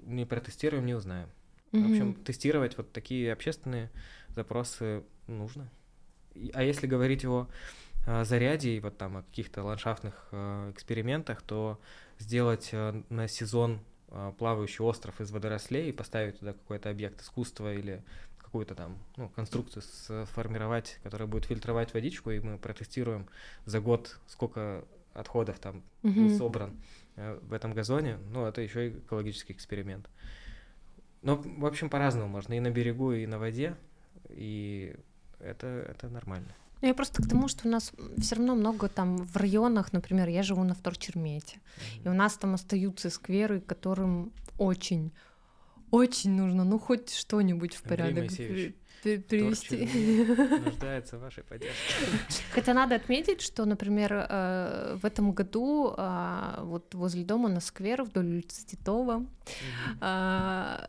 Не протестируем, не узнаем. Mm-hmm. В общем, тестировать вот такие общественные запросы нужно. А если говорить о, о заряде и вот там о каких-то ландшафтных э, экспериментах, то сделать э, на сезон а, плавающий остров из водорослей и поставить туда какой-то объект искусства или какую-то там ну, конструкцию сформировать, которая будет фильтровать водичку, и мы протестируем за год, сколько отходов там mm-hmm. был собран э, в этом газоне. Ну, это еще и экологический эксперимент. Но, в общем, по-разному можно и на берегу, и на воде, и это, это нормально. Ну, я просто к тому, что у нас все равно много там в районах, например, я живу на Вторчермете, и у нас там остаются скверы, которым очень, очень нужно, ну хоть что-нибудь в порядок привести. Нуждается в вашей поддержке. Хотя надо отметить, что, например, э, в этом году а, вот возле дома на сквер вдоль улицы Титова а,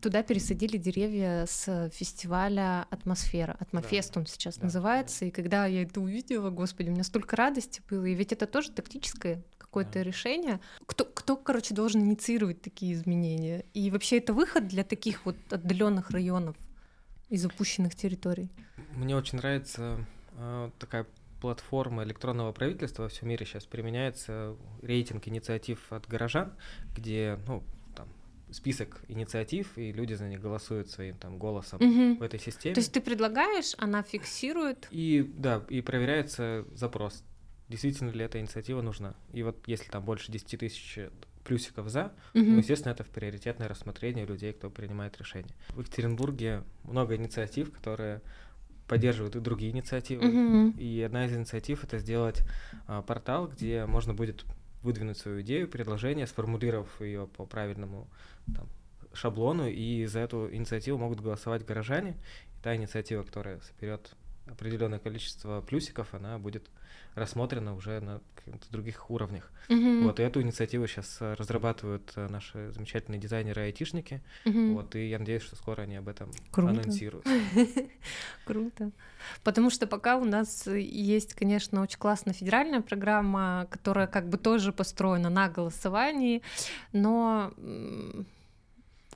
туда пересадили деревья с фестиваля «Атмосфера». «Атмофест» он сейчас называется. И когда я это увидела, господи, у меня столько радости было. И ведь это тоже тактическое какое-то да. решение. Кто, кто, короче, должен инициировать такие изменения? И вообще это выход для таких вот отдаленных районов? И запущенных территорий. Мне очень нравится э, такая платформа электронного правительства во всем мире сейчас применяется рейтинг инициатив от горожан, где ну, там, список инициатив, и люди за них голосуют своим там голосом угу. в этой системе. То есть ты предлагаешь, она фиксирует. И да, и проверяется запрос. Действительно ли эта инициатива нужна? И вот если там больше 10 тысяч плюсиков за, угу. ну, естественно, это в приоритетное рассмотрение людей, кто принимает решения. В Екатеринбурге много инициатив, которые поддерживают и другие инициативы. Угу. И одна из инициатив это сделать а, портал, где можно будет выдвинуть свою идею, предложение, сформулировав ее по правильному там, шаблону, и за эту инициативу могут голосовать горожане. И та инициатива, которая соберет определенное количество плюсиков, она будет рассмотрена уже на каких-то других уровнях. Мгм. Вот, и эту инициативу сейчас разрабатывают э, наши замечательные дизайнеры и айтишники. Мгм. Вот, и я надеюсь, что скоро они об этом Круто. анонсируют. Круто. Потому что пока у нас э, есть, конечно, очень классная федеральная программа, которая как бы тоже построена на голосовании, но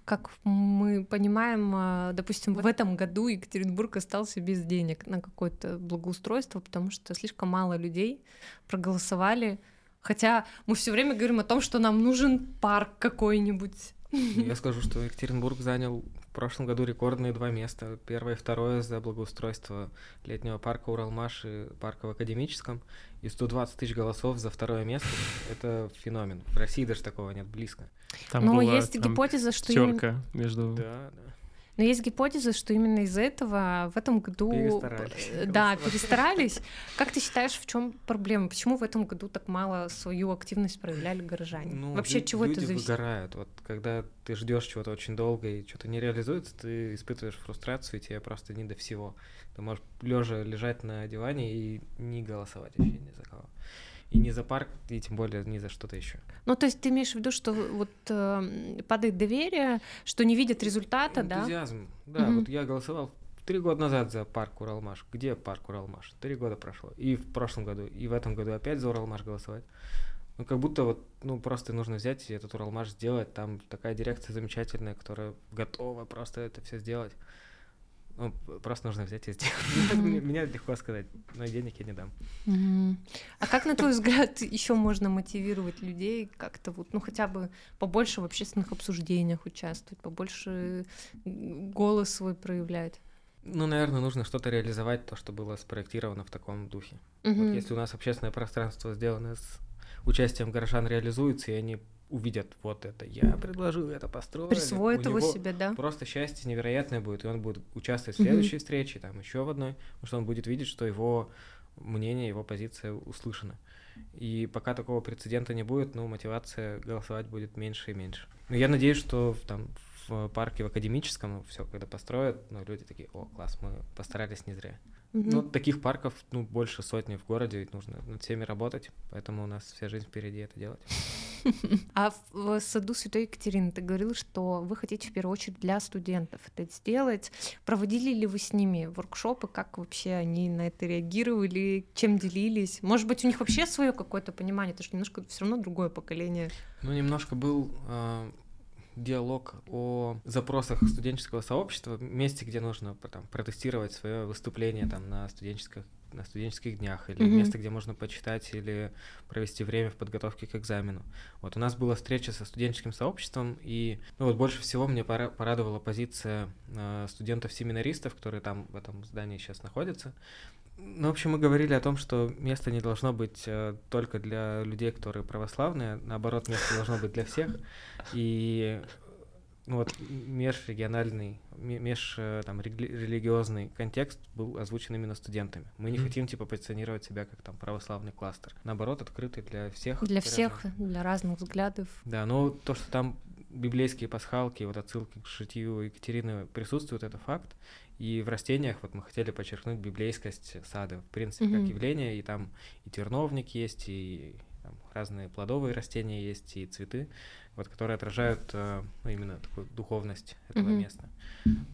как мы понимаем, а, допустим, в этом году Екатеринбург остался без денег на какое-то благоустройство, потому что слишком мало людей проголосовали. Хотя мы все время говорим о том, что нам нужен парк какой-нибудь. Я скажу, что Екатеринбург занял прошлом году рекордные два места. Первое и второе за благоустройство летнего парка Уралмаш и парка в Академическом. И 120 тысяч голосов за второе место — это феномен. В России даже такого нет близко. Там Но была есть там гипотеза, что терка между... Да, да. Но есть гипотеза, что именно из-за этого в этом году Перестарались. э, да перестарались. Как ты считаешь, в чем проблема? Почему в этом году так мало свою активность проявляли горожане? Ну, Вообще, от чего люди это зависит? выгорают. Вот когда ты ждешь чего-то очень долго и что-то не реализуется, ты испытываешь фрустрацию, и тебе просто не до всего. Ты можешь лежа лежать на диване и не голосовать вообще ни за кого. И не за парк, и тем более не за что-то еще. Ну, то есть ты имеешь в виду, что вот э, падает доверие, что не видят результата, да? Энтузиазм. Да, Мгм. вот я голосовал три года назад за парк Уралмаш. Где парк Уралмаш? Три года прошло. И в прошлом году, и в этом году опять за Уралмаш голосовать. Ну, как будто вот, ну, просто нужно взять и этот Уралмаш сделать. Там такая дирекция замечательная, которая готова просто это все сделать. Ну, просто нужно взять и сделать. Мне легко сказать, но денег я не дам. А как, на твой взгляд, еще можно мотивировать людей как-то вот, ну, хотя бы побольше в общественных обсуждениях участвовать, побольше голос свой проявлять? Ну, наверное, нужно что-то реализовать, то, что было спроектировано в таком духе. Вот если у нас общественное пространство сделано с участием горожан реализуется, и они увидят вот это, я предложил это построить. Присвоит его себе, да? Просто счастье невероятное будет, и он будет участвовать в следующей встрече, там еще в одной, потому что он будет видеть, что его мнение, его позиция услышана. И пока такого прецедента не будет, ну, мотивация голосовать будет меньше и меньше. Но я надеюсь, что в, там в парке в академическом все, когда построят, ну, люди такие, о, класс, мы постарались не зря. Мгм. Ну, таких парков, ну, больше сотни в городе, и нужно над всеми работать, поэтому у нас вся жизнь впереди это делать. А в, саду Святой Екатерины ты говорил, что вы хотите в первую очередь для студентов это сделать. Проводили ли вы с ними воркшопы, как вообще они на это реагировали, чем делились? Может быть, у них вообще свое какое-то понимание, это же немножко все равно другое поколение. Ну, немножко был а, диалог о запросах студенческого сообщества, месте, где нужно там, протестировать свое выступление там, на, студенческих, на студенческих днях, или Мгм. место, где можно почитать или провести время в подготовке к экзамену. Вот у нас была встреча со студенческим сообществом, и ну, вот больше всего мне пора- порадовала позиция а, студентов-семинаристов, которые там в этом здании сейчас находятся. Ну, в общем, мы говорили о том, что место не должно быть э, только для людей, которые православные, наоборот, место должно быть для всех. И ну, вот межрегиональный, ме- меж э, там, религиозный контекст был озвучен именно студентами. Мы не хотим типа позиционировать себя как там православный кластер. Наоборот, открытый для всех. Для всех, для разных взглядов. Да, но то, что там библейские пасхалки, вот отсылки к шитью Екатерины присутствуют, это факт. И в растениях вот мы хотели подчеркнуть библейскость сада, в принципе, Мгм. как явление. И там и терновник есть, и там разные плодовые растения есть, и цветы, вот, которые отражают э, ну, именно такую духовность этого Мгм. места.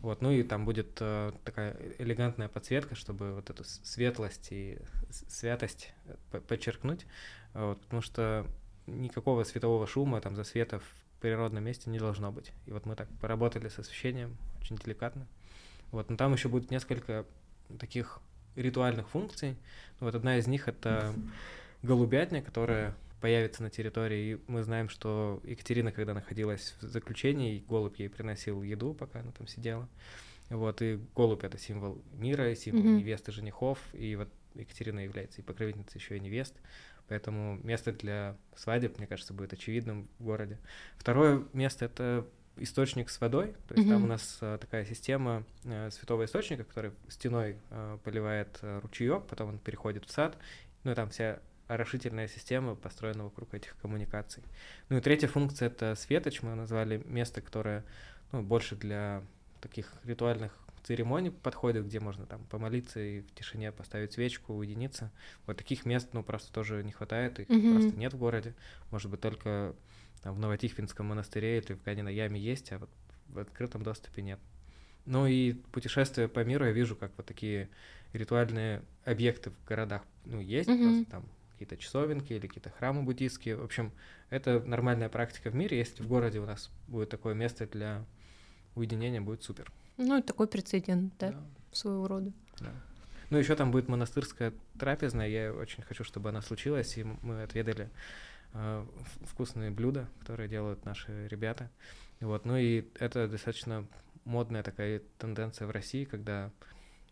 Вот, ну и там будет э, такая элегантная подсветка, чтобы вот эту светлость и святость э, по- подчеркнуть, вот, потому что никакого светового шума, там, засвета в природном месте не должно быть. И вот мы так поработали с освещением очень деликатно. Вот, но там еще будет несколько таких ритуальных функций. Вот одна из них это голубятня, которая появится на территории. И мы знаем, что Екатерина, когда находилась в заключении, голубь ей приносил еду, пока она там сидела. Вот, и голубь — это символ мира, символ Мгм. невесты женихов, и вот Екатерина является и покровительницей еще и невест, поэтому место для свадеб, мне кажется, будет очевидным в городе. Второе место — это источник с водой, то есть там Мгм. у нас э, такая система э, святого источника, который стеной э, поливает э, ручеек, потом он переходит в сад, ну и там вся орошительная система построена вокруг этих коммуникаций. Ну и третья функция — это светоч, мы назвали место, которое ну, больше для таких ритуальных церемоний подходит, где можно там помолиться и в тишине поставить свечку, уединиться. Вот таких мест, ну, просто тоже не хватает, их Мгм. просто нет в городе. Может быть, только там, в Новотихвинском монастыре или в Каниной яме есть, а вот в открытом доступе нет. Ну и путешествуя по миру, я вижу, как вот такие ритуальные объекты в городах, ну, есть, Мгм. просто там какие-то часовенки или какие-то храмы буддийские. В общем, это нормальная практика в мире. Если в городе у нас будет такое место для уединения, будет супер. Ну, и такой прецедент, да, своего рода. Да. Ну, еще там будет монастырская трапезная. Я очень хочу, чтобы она случилась, и мы отведали вкусные блюда, которые делают наши ребята. Вот. Ну и это достаточно модная такая тенденция в России, когда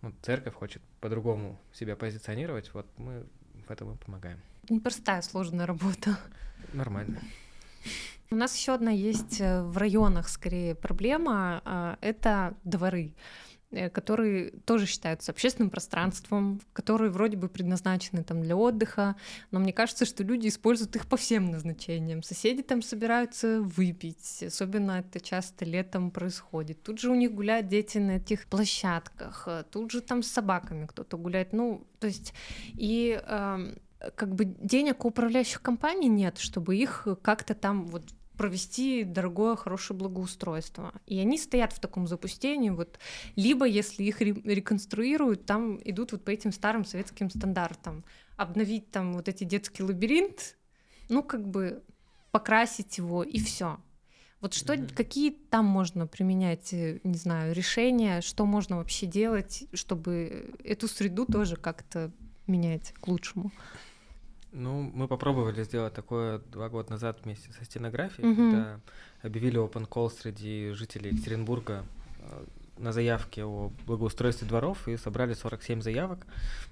ну, церковь хочет по-другому себя позиционировать. Вот мы в этом и помогаем. Непростая, сложная работа. Нормально. У нас еще одна есть э, в районах, скорее, проблема. а, Это дворы э, которые тоже считаются общественным пространством, которые вроде бы предназначены там для отдыха, но мне кажется, что люди используют их по всем назначениям. Соседи там собираются выпить, особенно это часто летом происходит. Тут же у них гуляют дети на этих площадках, э, тут же там с собаками кто-то гуляет. Ну, то есть и эм, как бы денег у управляющих компаний нет, чтобы их как-то там вот провести дорогое, хорошее благоустройство. И они стоят в таком запустении, вот, либо если их ре- реконструируют, там идут вот по этим старым советским стандартам. Обновить там вот эти детский лабиринт, ну, как бы покрасить его, и все. Вот что, Мгм. какие там можно применять, э, не знаю, решения, что можно вообще делать, чтобы эту среду тоже как-то менять к лучшему? Ну, мы попробовали сделать такое два года назад вместе со стенографией, Мгм. когда объявили open call среди жителей Екатеринбурга э, на заявке о благоустройстве дворов и собрали 47 заявок,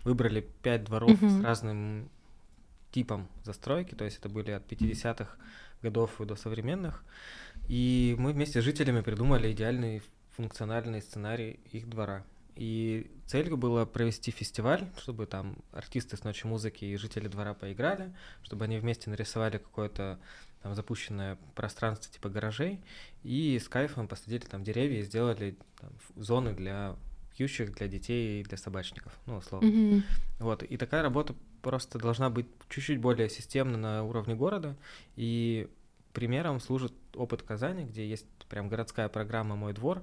выбрали 5 дворов Мгм. с разным типом застройки, то есть это были от 50-х годов и до современных, и мы вместе с жителями придумали идеальный функциональный сценарий их двора. И целью было провести фестиваль, чтобы там артисты с ночи музыки и жители двора поиграли, чтобы они вместе нарисовали какое-то там запущенное пространство типа гаражей, и с кайфом посадили там деревья и сделали там, зоны для пьющих, для детей и для собачников, ну, условно. Мгм. Вот, и такая работа просто должна быть чуть-чуть более системна на уровне города, и примером служит опыт Казани, где есть прям городская программа «Мой двор»,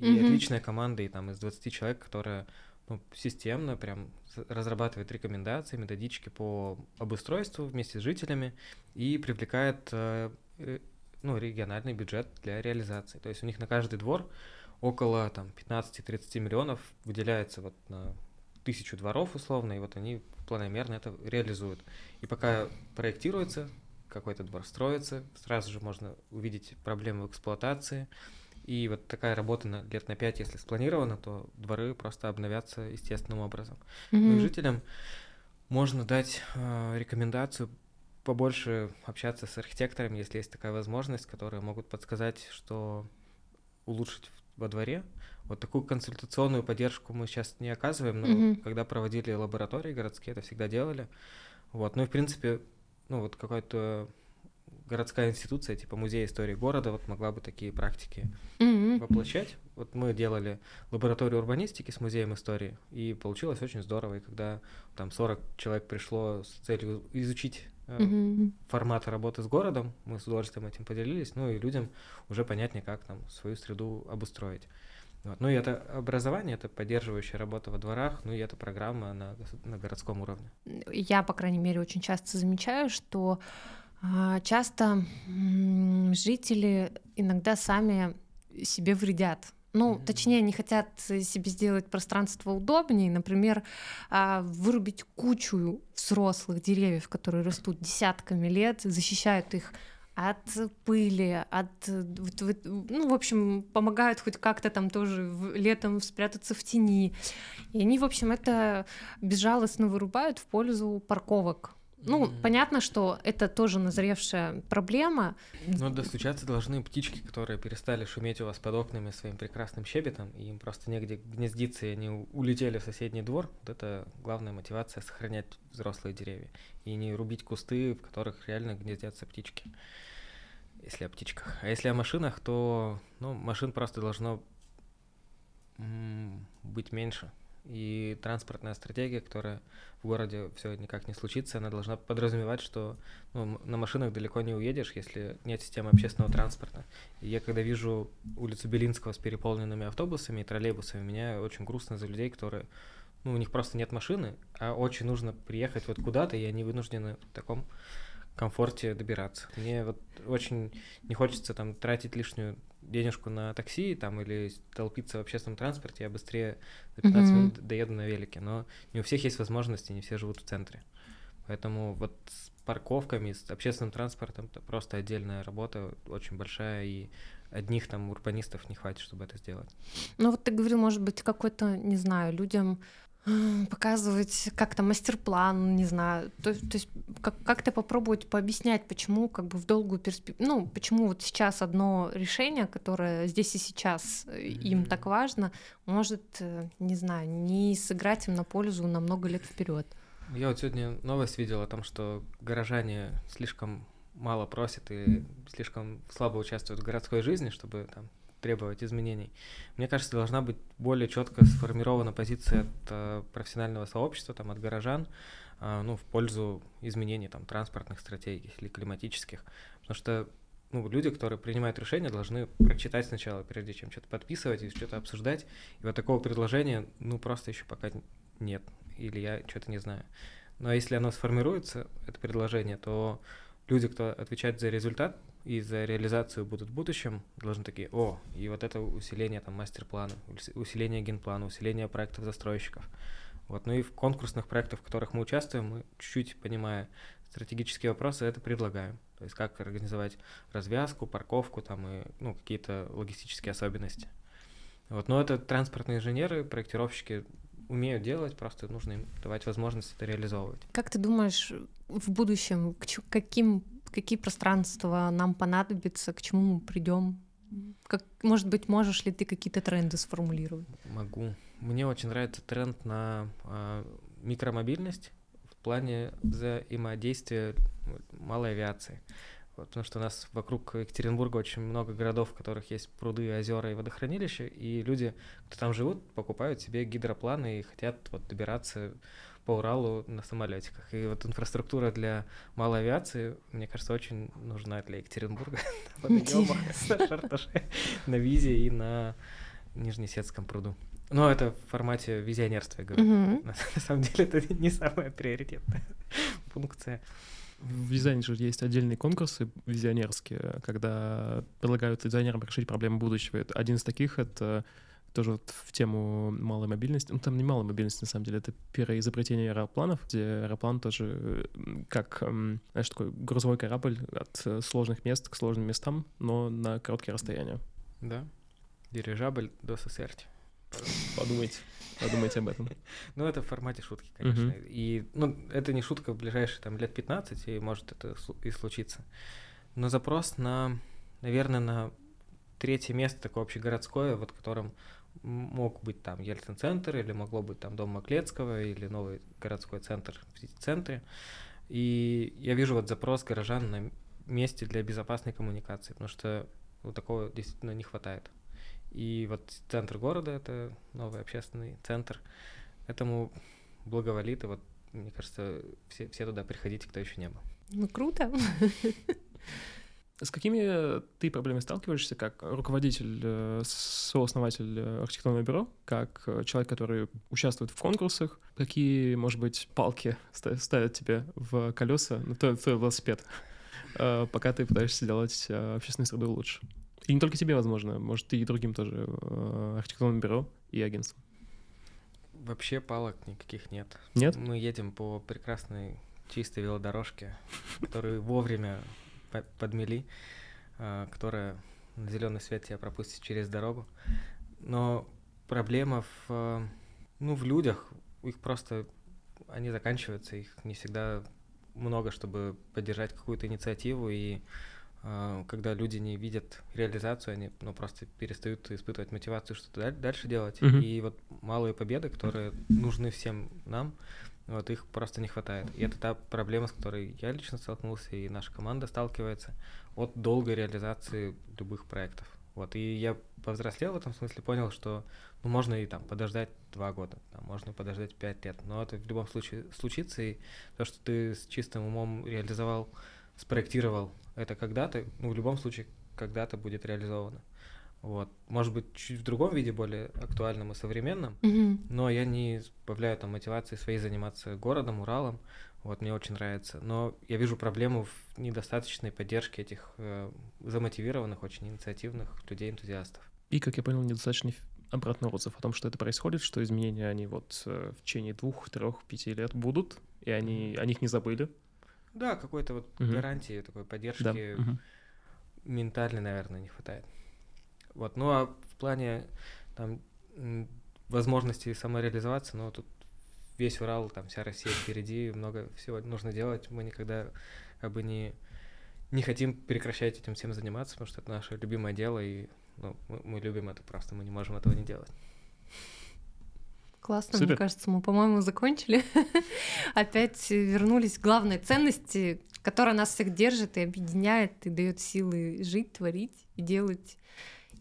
и Мгм. отличная команда, и там из 20 человек, которая ну, системно прям разрабатывает рекомендации, методички по обустройству вместе с жителями и привлекает э, э, ну, региональный бюджет для реализации. То есть у них на каждый двор около там 15-30 миллионов выделяется вот на тысячу дворов условно, и вот они планомерно это реализуют. И пока проектируется, какой-то двор строится, сразу же можно увидеть проблемы в эксплуатации. И вот такая работа на лет на 5, если спланирована, то дворы просто обновятся естественным образом. Ну и жителям можно дать э, рекомендацию побольше общаться с архитекторами, если есть такая возможность, которые могут подсказать, что улучшить во дворе. Вот такую консультационную поддержку мы сейчас не оказываем, но Мгм. когда проводили лаборатории городские, это всегда делали. Вот. Ну и в принципе, ну вот какая-то городская институция, типа музей истории города, вот могла бы такие практики Мгм. воплощать. Вот мы делали лабораторию урбанистики с музеем истории, и получилось очень здорово. И когда там 40 человек пришло с целью изучить Мгм. формат работы с городом, мы с удовольствием этим поделились, ну и людям уже понятнее, как там свою среду обустроить. Вот. Ну и это образование, это поддерживающая работа во дворах, ну и это программа на, на городском уровне. я, по крайней мере, очень часто замечаю, что часто м, жители иногда сами себе вредят. Ну, Мгм. точнее, не хотят себе сделать пространство удобнее, например, а, вырубить кучу взрослых деревьев, которые растут десятками лет, защищают их от пыли, от, ну, в общем, помогают хоть как-то там тоже летом спрятаться в тени. И они, в общем, это безжалостно вырубают в пользу парковок. Ну, Мгм. понятно, что это тоже назревшая проблема. Но достучаться должны птички, которые перестали шуметь у вас под окнами своим прекрасным щебетом, и им просто негде гнездиться, и они улетели в соседний двор. Вот это главная мотивация сохранять взрослые деревья. И не рубить кусты, в которых реально гнездятся птички. Если о птичках. А если о машинах, то ну, машин просто должно быть меньше. И транспортная стратегия, которая в городе все никак не случится, она должна подразумевать, что ну, на машинах далеко не уедешь, если нет системы общественного транспорта. И я когда вижу улицу Белинского с переполненными автобусами и троллейбусами, меня очень грустно за людей, которые ну, у них просто нет машины, а очень нужно приехать вот куда-то, и они вынуждены в таком комфорте добираться. Мне вот очень не хочется там тратить лишнюю денежку на такси там или толпиться в общественном транспорте, я быстрее за 15 mm-hmm. минут доеду на велике. Но не у всех есть возможности, не все живут в центре. Поэтому вот с парковками, с общественным транспортом это просто отдельная работа, очень большая, и одних там урбанистов не хватит, чтобы это сделать. Ну вот ты говорил, может быть, какой-то, не знаю, людям показывать как-то мастер-план, не знаю, то, то есть как- как-то попробовать пообъяснять, почему как бы в долгую перспективу, ну, почему вот сейчас одно решение, которое здесь и сейчас э, им так важно, может, э, не знаю, не сыграть им на пользу на много лет вперед. Я вот сегодня новость видел о том, что горожане слишком мало просят и слишком слабо участвуют в городской жизни, чтобы там требовать изменений. Мне кажется, должна быть более четко сформирована позиция от э, профессионального сообщества, там, от горожан, э, ну, в пользу изменений там, транспортных стратегий или климатических. Потому что ну, люди, которые принимают решения, должны прочитать сначала, прежде чем что-то подписывать и что-то обсуждать. И вот такого предложения, ну, просто еще пока нет. Или я что-то не знаю. Но если оно сформируется, это предложение, то люди, кто отвечает за результат, и за реализацию будут в будущем, должны такие, о, и вот это усиление там мастер-плана, усиление генплана, усиление проектов застройщиков. Вот, ну и в конкурсных проектах, в которых мы участвуем, мы чуть-чуть, понимая стратегические вопросы, это предлагаем. То есть как организовать развязку, парковку там и ну, какие-то логистические особенности. Вот, но это транспортные инженеры, проектировщики умеют делать, просто нужно им давать возможность это реализовывать. Как ты думаешь, в будущем к каким какие пространства нам понадобятся, к чему мы придем? Как, может быть, можешь ли ты какие-то тренды сформулировать? Могу. Мне очень нравится тренд на э, микромобильность в плане взаимодействия малой авиации. Вот, потому что у нас вокруг Екатеринбурга очень много городов, в которых есть пруды, озера и водохранилища, и люди, кто там живут, покупают себе гидропланы и хотят вот добираться по Уралу на самолетиках. И вот инфраструктура для малой авиации, мне кажется, очень нужна для Екатеринбурга. На Визе и на Нижнесетском пруду. Но это в формате визионерства, я говорю. На самом деле это не самая приоритетная функция. В дизайне же есть отдельные конкурсы визионерские, когда предлагают дизайнерам решить проблемы будущего. Один из таких — это тоже вот в тему малой мобильности. Ну, там не малая мобильность, на самом деле, это первое изобретение аэропланов, где аэроплан тоже как, знаешь, такой грузовой корабль от э, сложных мест к сложным местам, но на короткие расстояния. Да, дирижабль до сосерти. Подумайте, подумайте об этом. Ну, это в формате шутки, конечно. И, ну, это не шутка в ближайшие там лет 15, и может это и случиться. Но запрос на, наверное, на третье место такое общегородское, вот в котором мог быть там Ельцин-центр, или могло быть там Дом Маклецкого, или новый городской центр в центре. И я вижу вот запрос горожан на месте для безопасной коммуникации, потому что вот такого действительно не хватает. И вот центр города — это новый общественный центр, этому благоволит, и вот, мне кажется, все, все туда приходите, кто еще не был. Ну, круто. С какими ты проблемами сталкиваешься как руководитель, э, сооснователь э, архитектурного бюро, как э, человек, который участвует в конкурсах? Какие, может быть, палки ставят тебе в колеса, на твой, твой велосипед, пока ты пытаешься сделать общественную среду лучше? И не только тебе, возможно, может, и другим тоже архитектурным бюро и агентствам. Вообще палок никаких нет. Нет? Мы едем по прекрасной чистой велодорожке, которую вовремя подмели, а, которая на зеленый свет тебя пропустит через дорогу. Но проблема в, ну, в людях, их просто, они заканчиваются, их не всегда много, чтобы поддержать какую-то инициативу, и э, когда люди не видят реализацию, они ну, просто перестают испытывать мотивацию что-то дальше делать. Mm-hmm. И вот малые победы, которые нужны всем нам, вот их просто не хватает. И это та проблема, с которой я лично столкнулся, и наша команда сталкивается от долгой реализации любых проектов. Вот, и я повзрослел в этом смысле, понял, что ну, можно и там подождать два года, там, можно подождать пять лет, но это в любом случае случится, и то, что ты с чистым умом реализовал, спроектировал это когда-то, ну, в любом случае, когда-то будет реализовано. Вот. Может быть, чуть в другом виде, более актуальном и современном, Мгм. но я не избавляю там мотивации своей заниматься городом, Уралом. Вот, мне очень нравится. Но я вижу проблему в недостаточной поддержке этих э, замотивированных, очень инициативных людей-энтузиастов. И, как я понял, недостаточно ф- обратный отзыв о том, что это происходит, что изменения, они вот э, в течение двух, трех, пяти лет будут, и они о них не забыли. Да, какой-то вот Мгм. гарантии, такой поддержки Да. мгм. ментальной, наверное, не хватает. Вот, ну а в плане там возможности самореализоваться, ну тут весь Урал, там вся Россия впереди, много всего нужно делать. Мы никогда как бы не, не хотим прекращать этим всем заниматься, потому что это наше любимое дело, и ну, мы, мы любим это просто, мы не можем этого не делать. Классно, Супер. мне кажется, мы, по-моему, закончили. Опять вернулись к главной ценности, которая нас всех держит и объединяет, и дает силы жить, творить и делать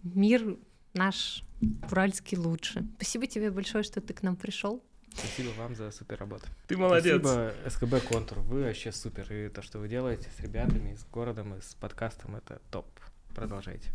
мир наш уральский лучше. Спасибо тебе большое, что ты к нам пришел. Спасибо вам за супер работу. Ты молодец. Спасибо СКБ Контур, вы вообще супер, и то, что вы делаете с ребятами, с городом, и с подкастом, это топ. Продолжайте.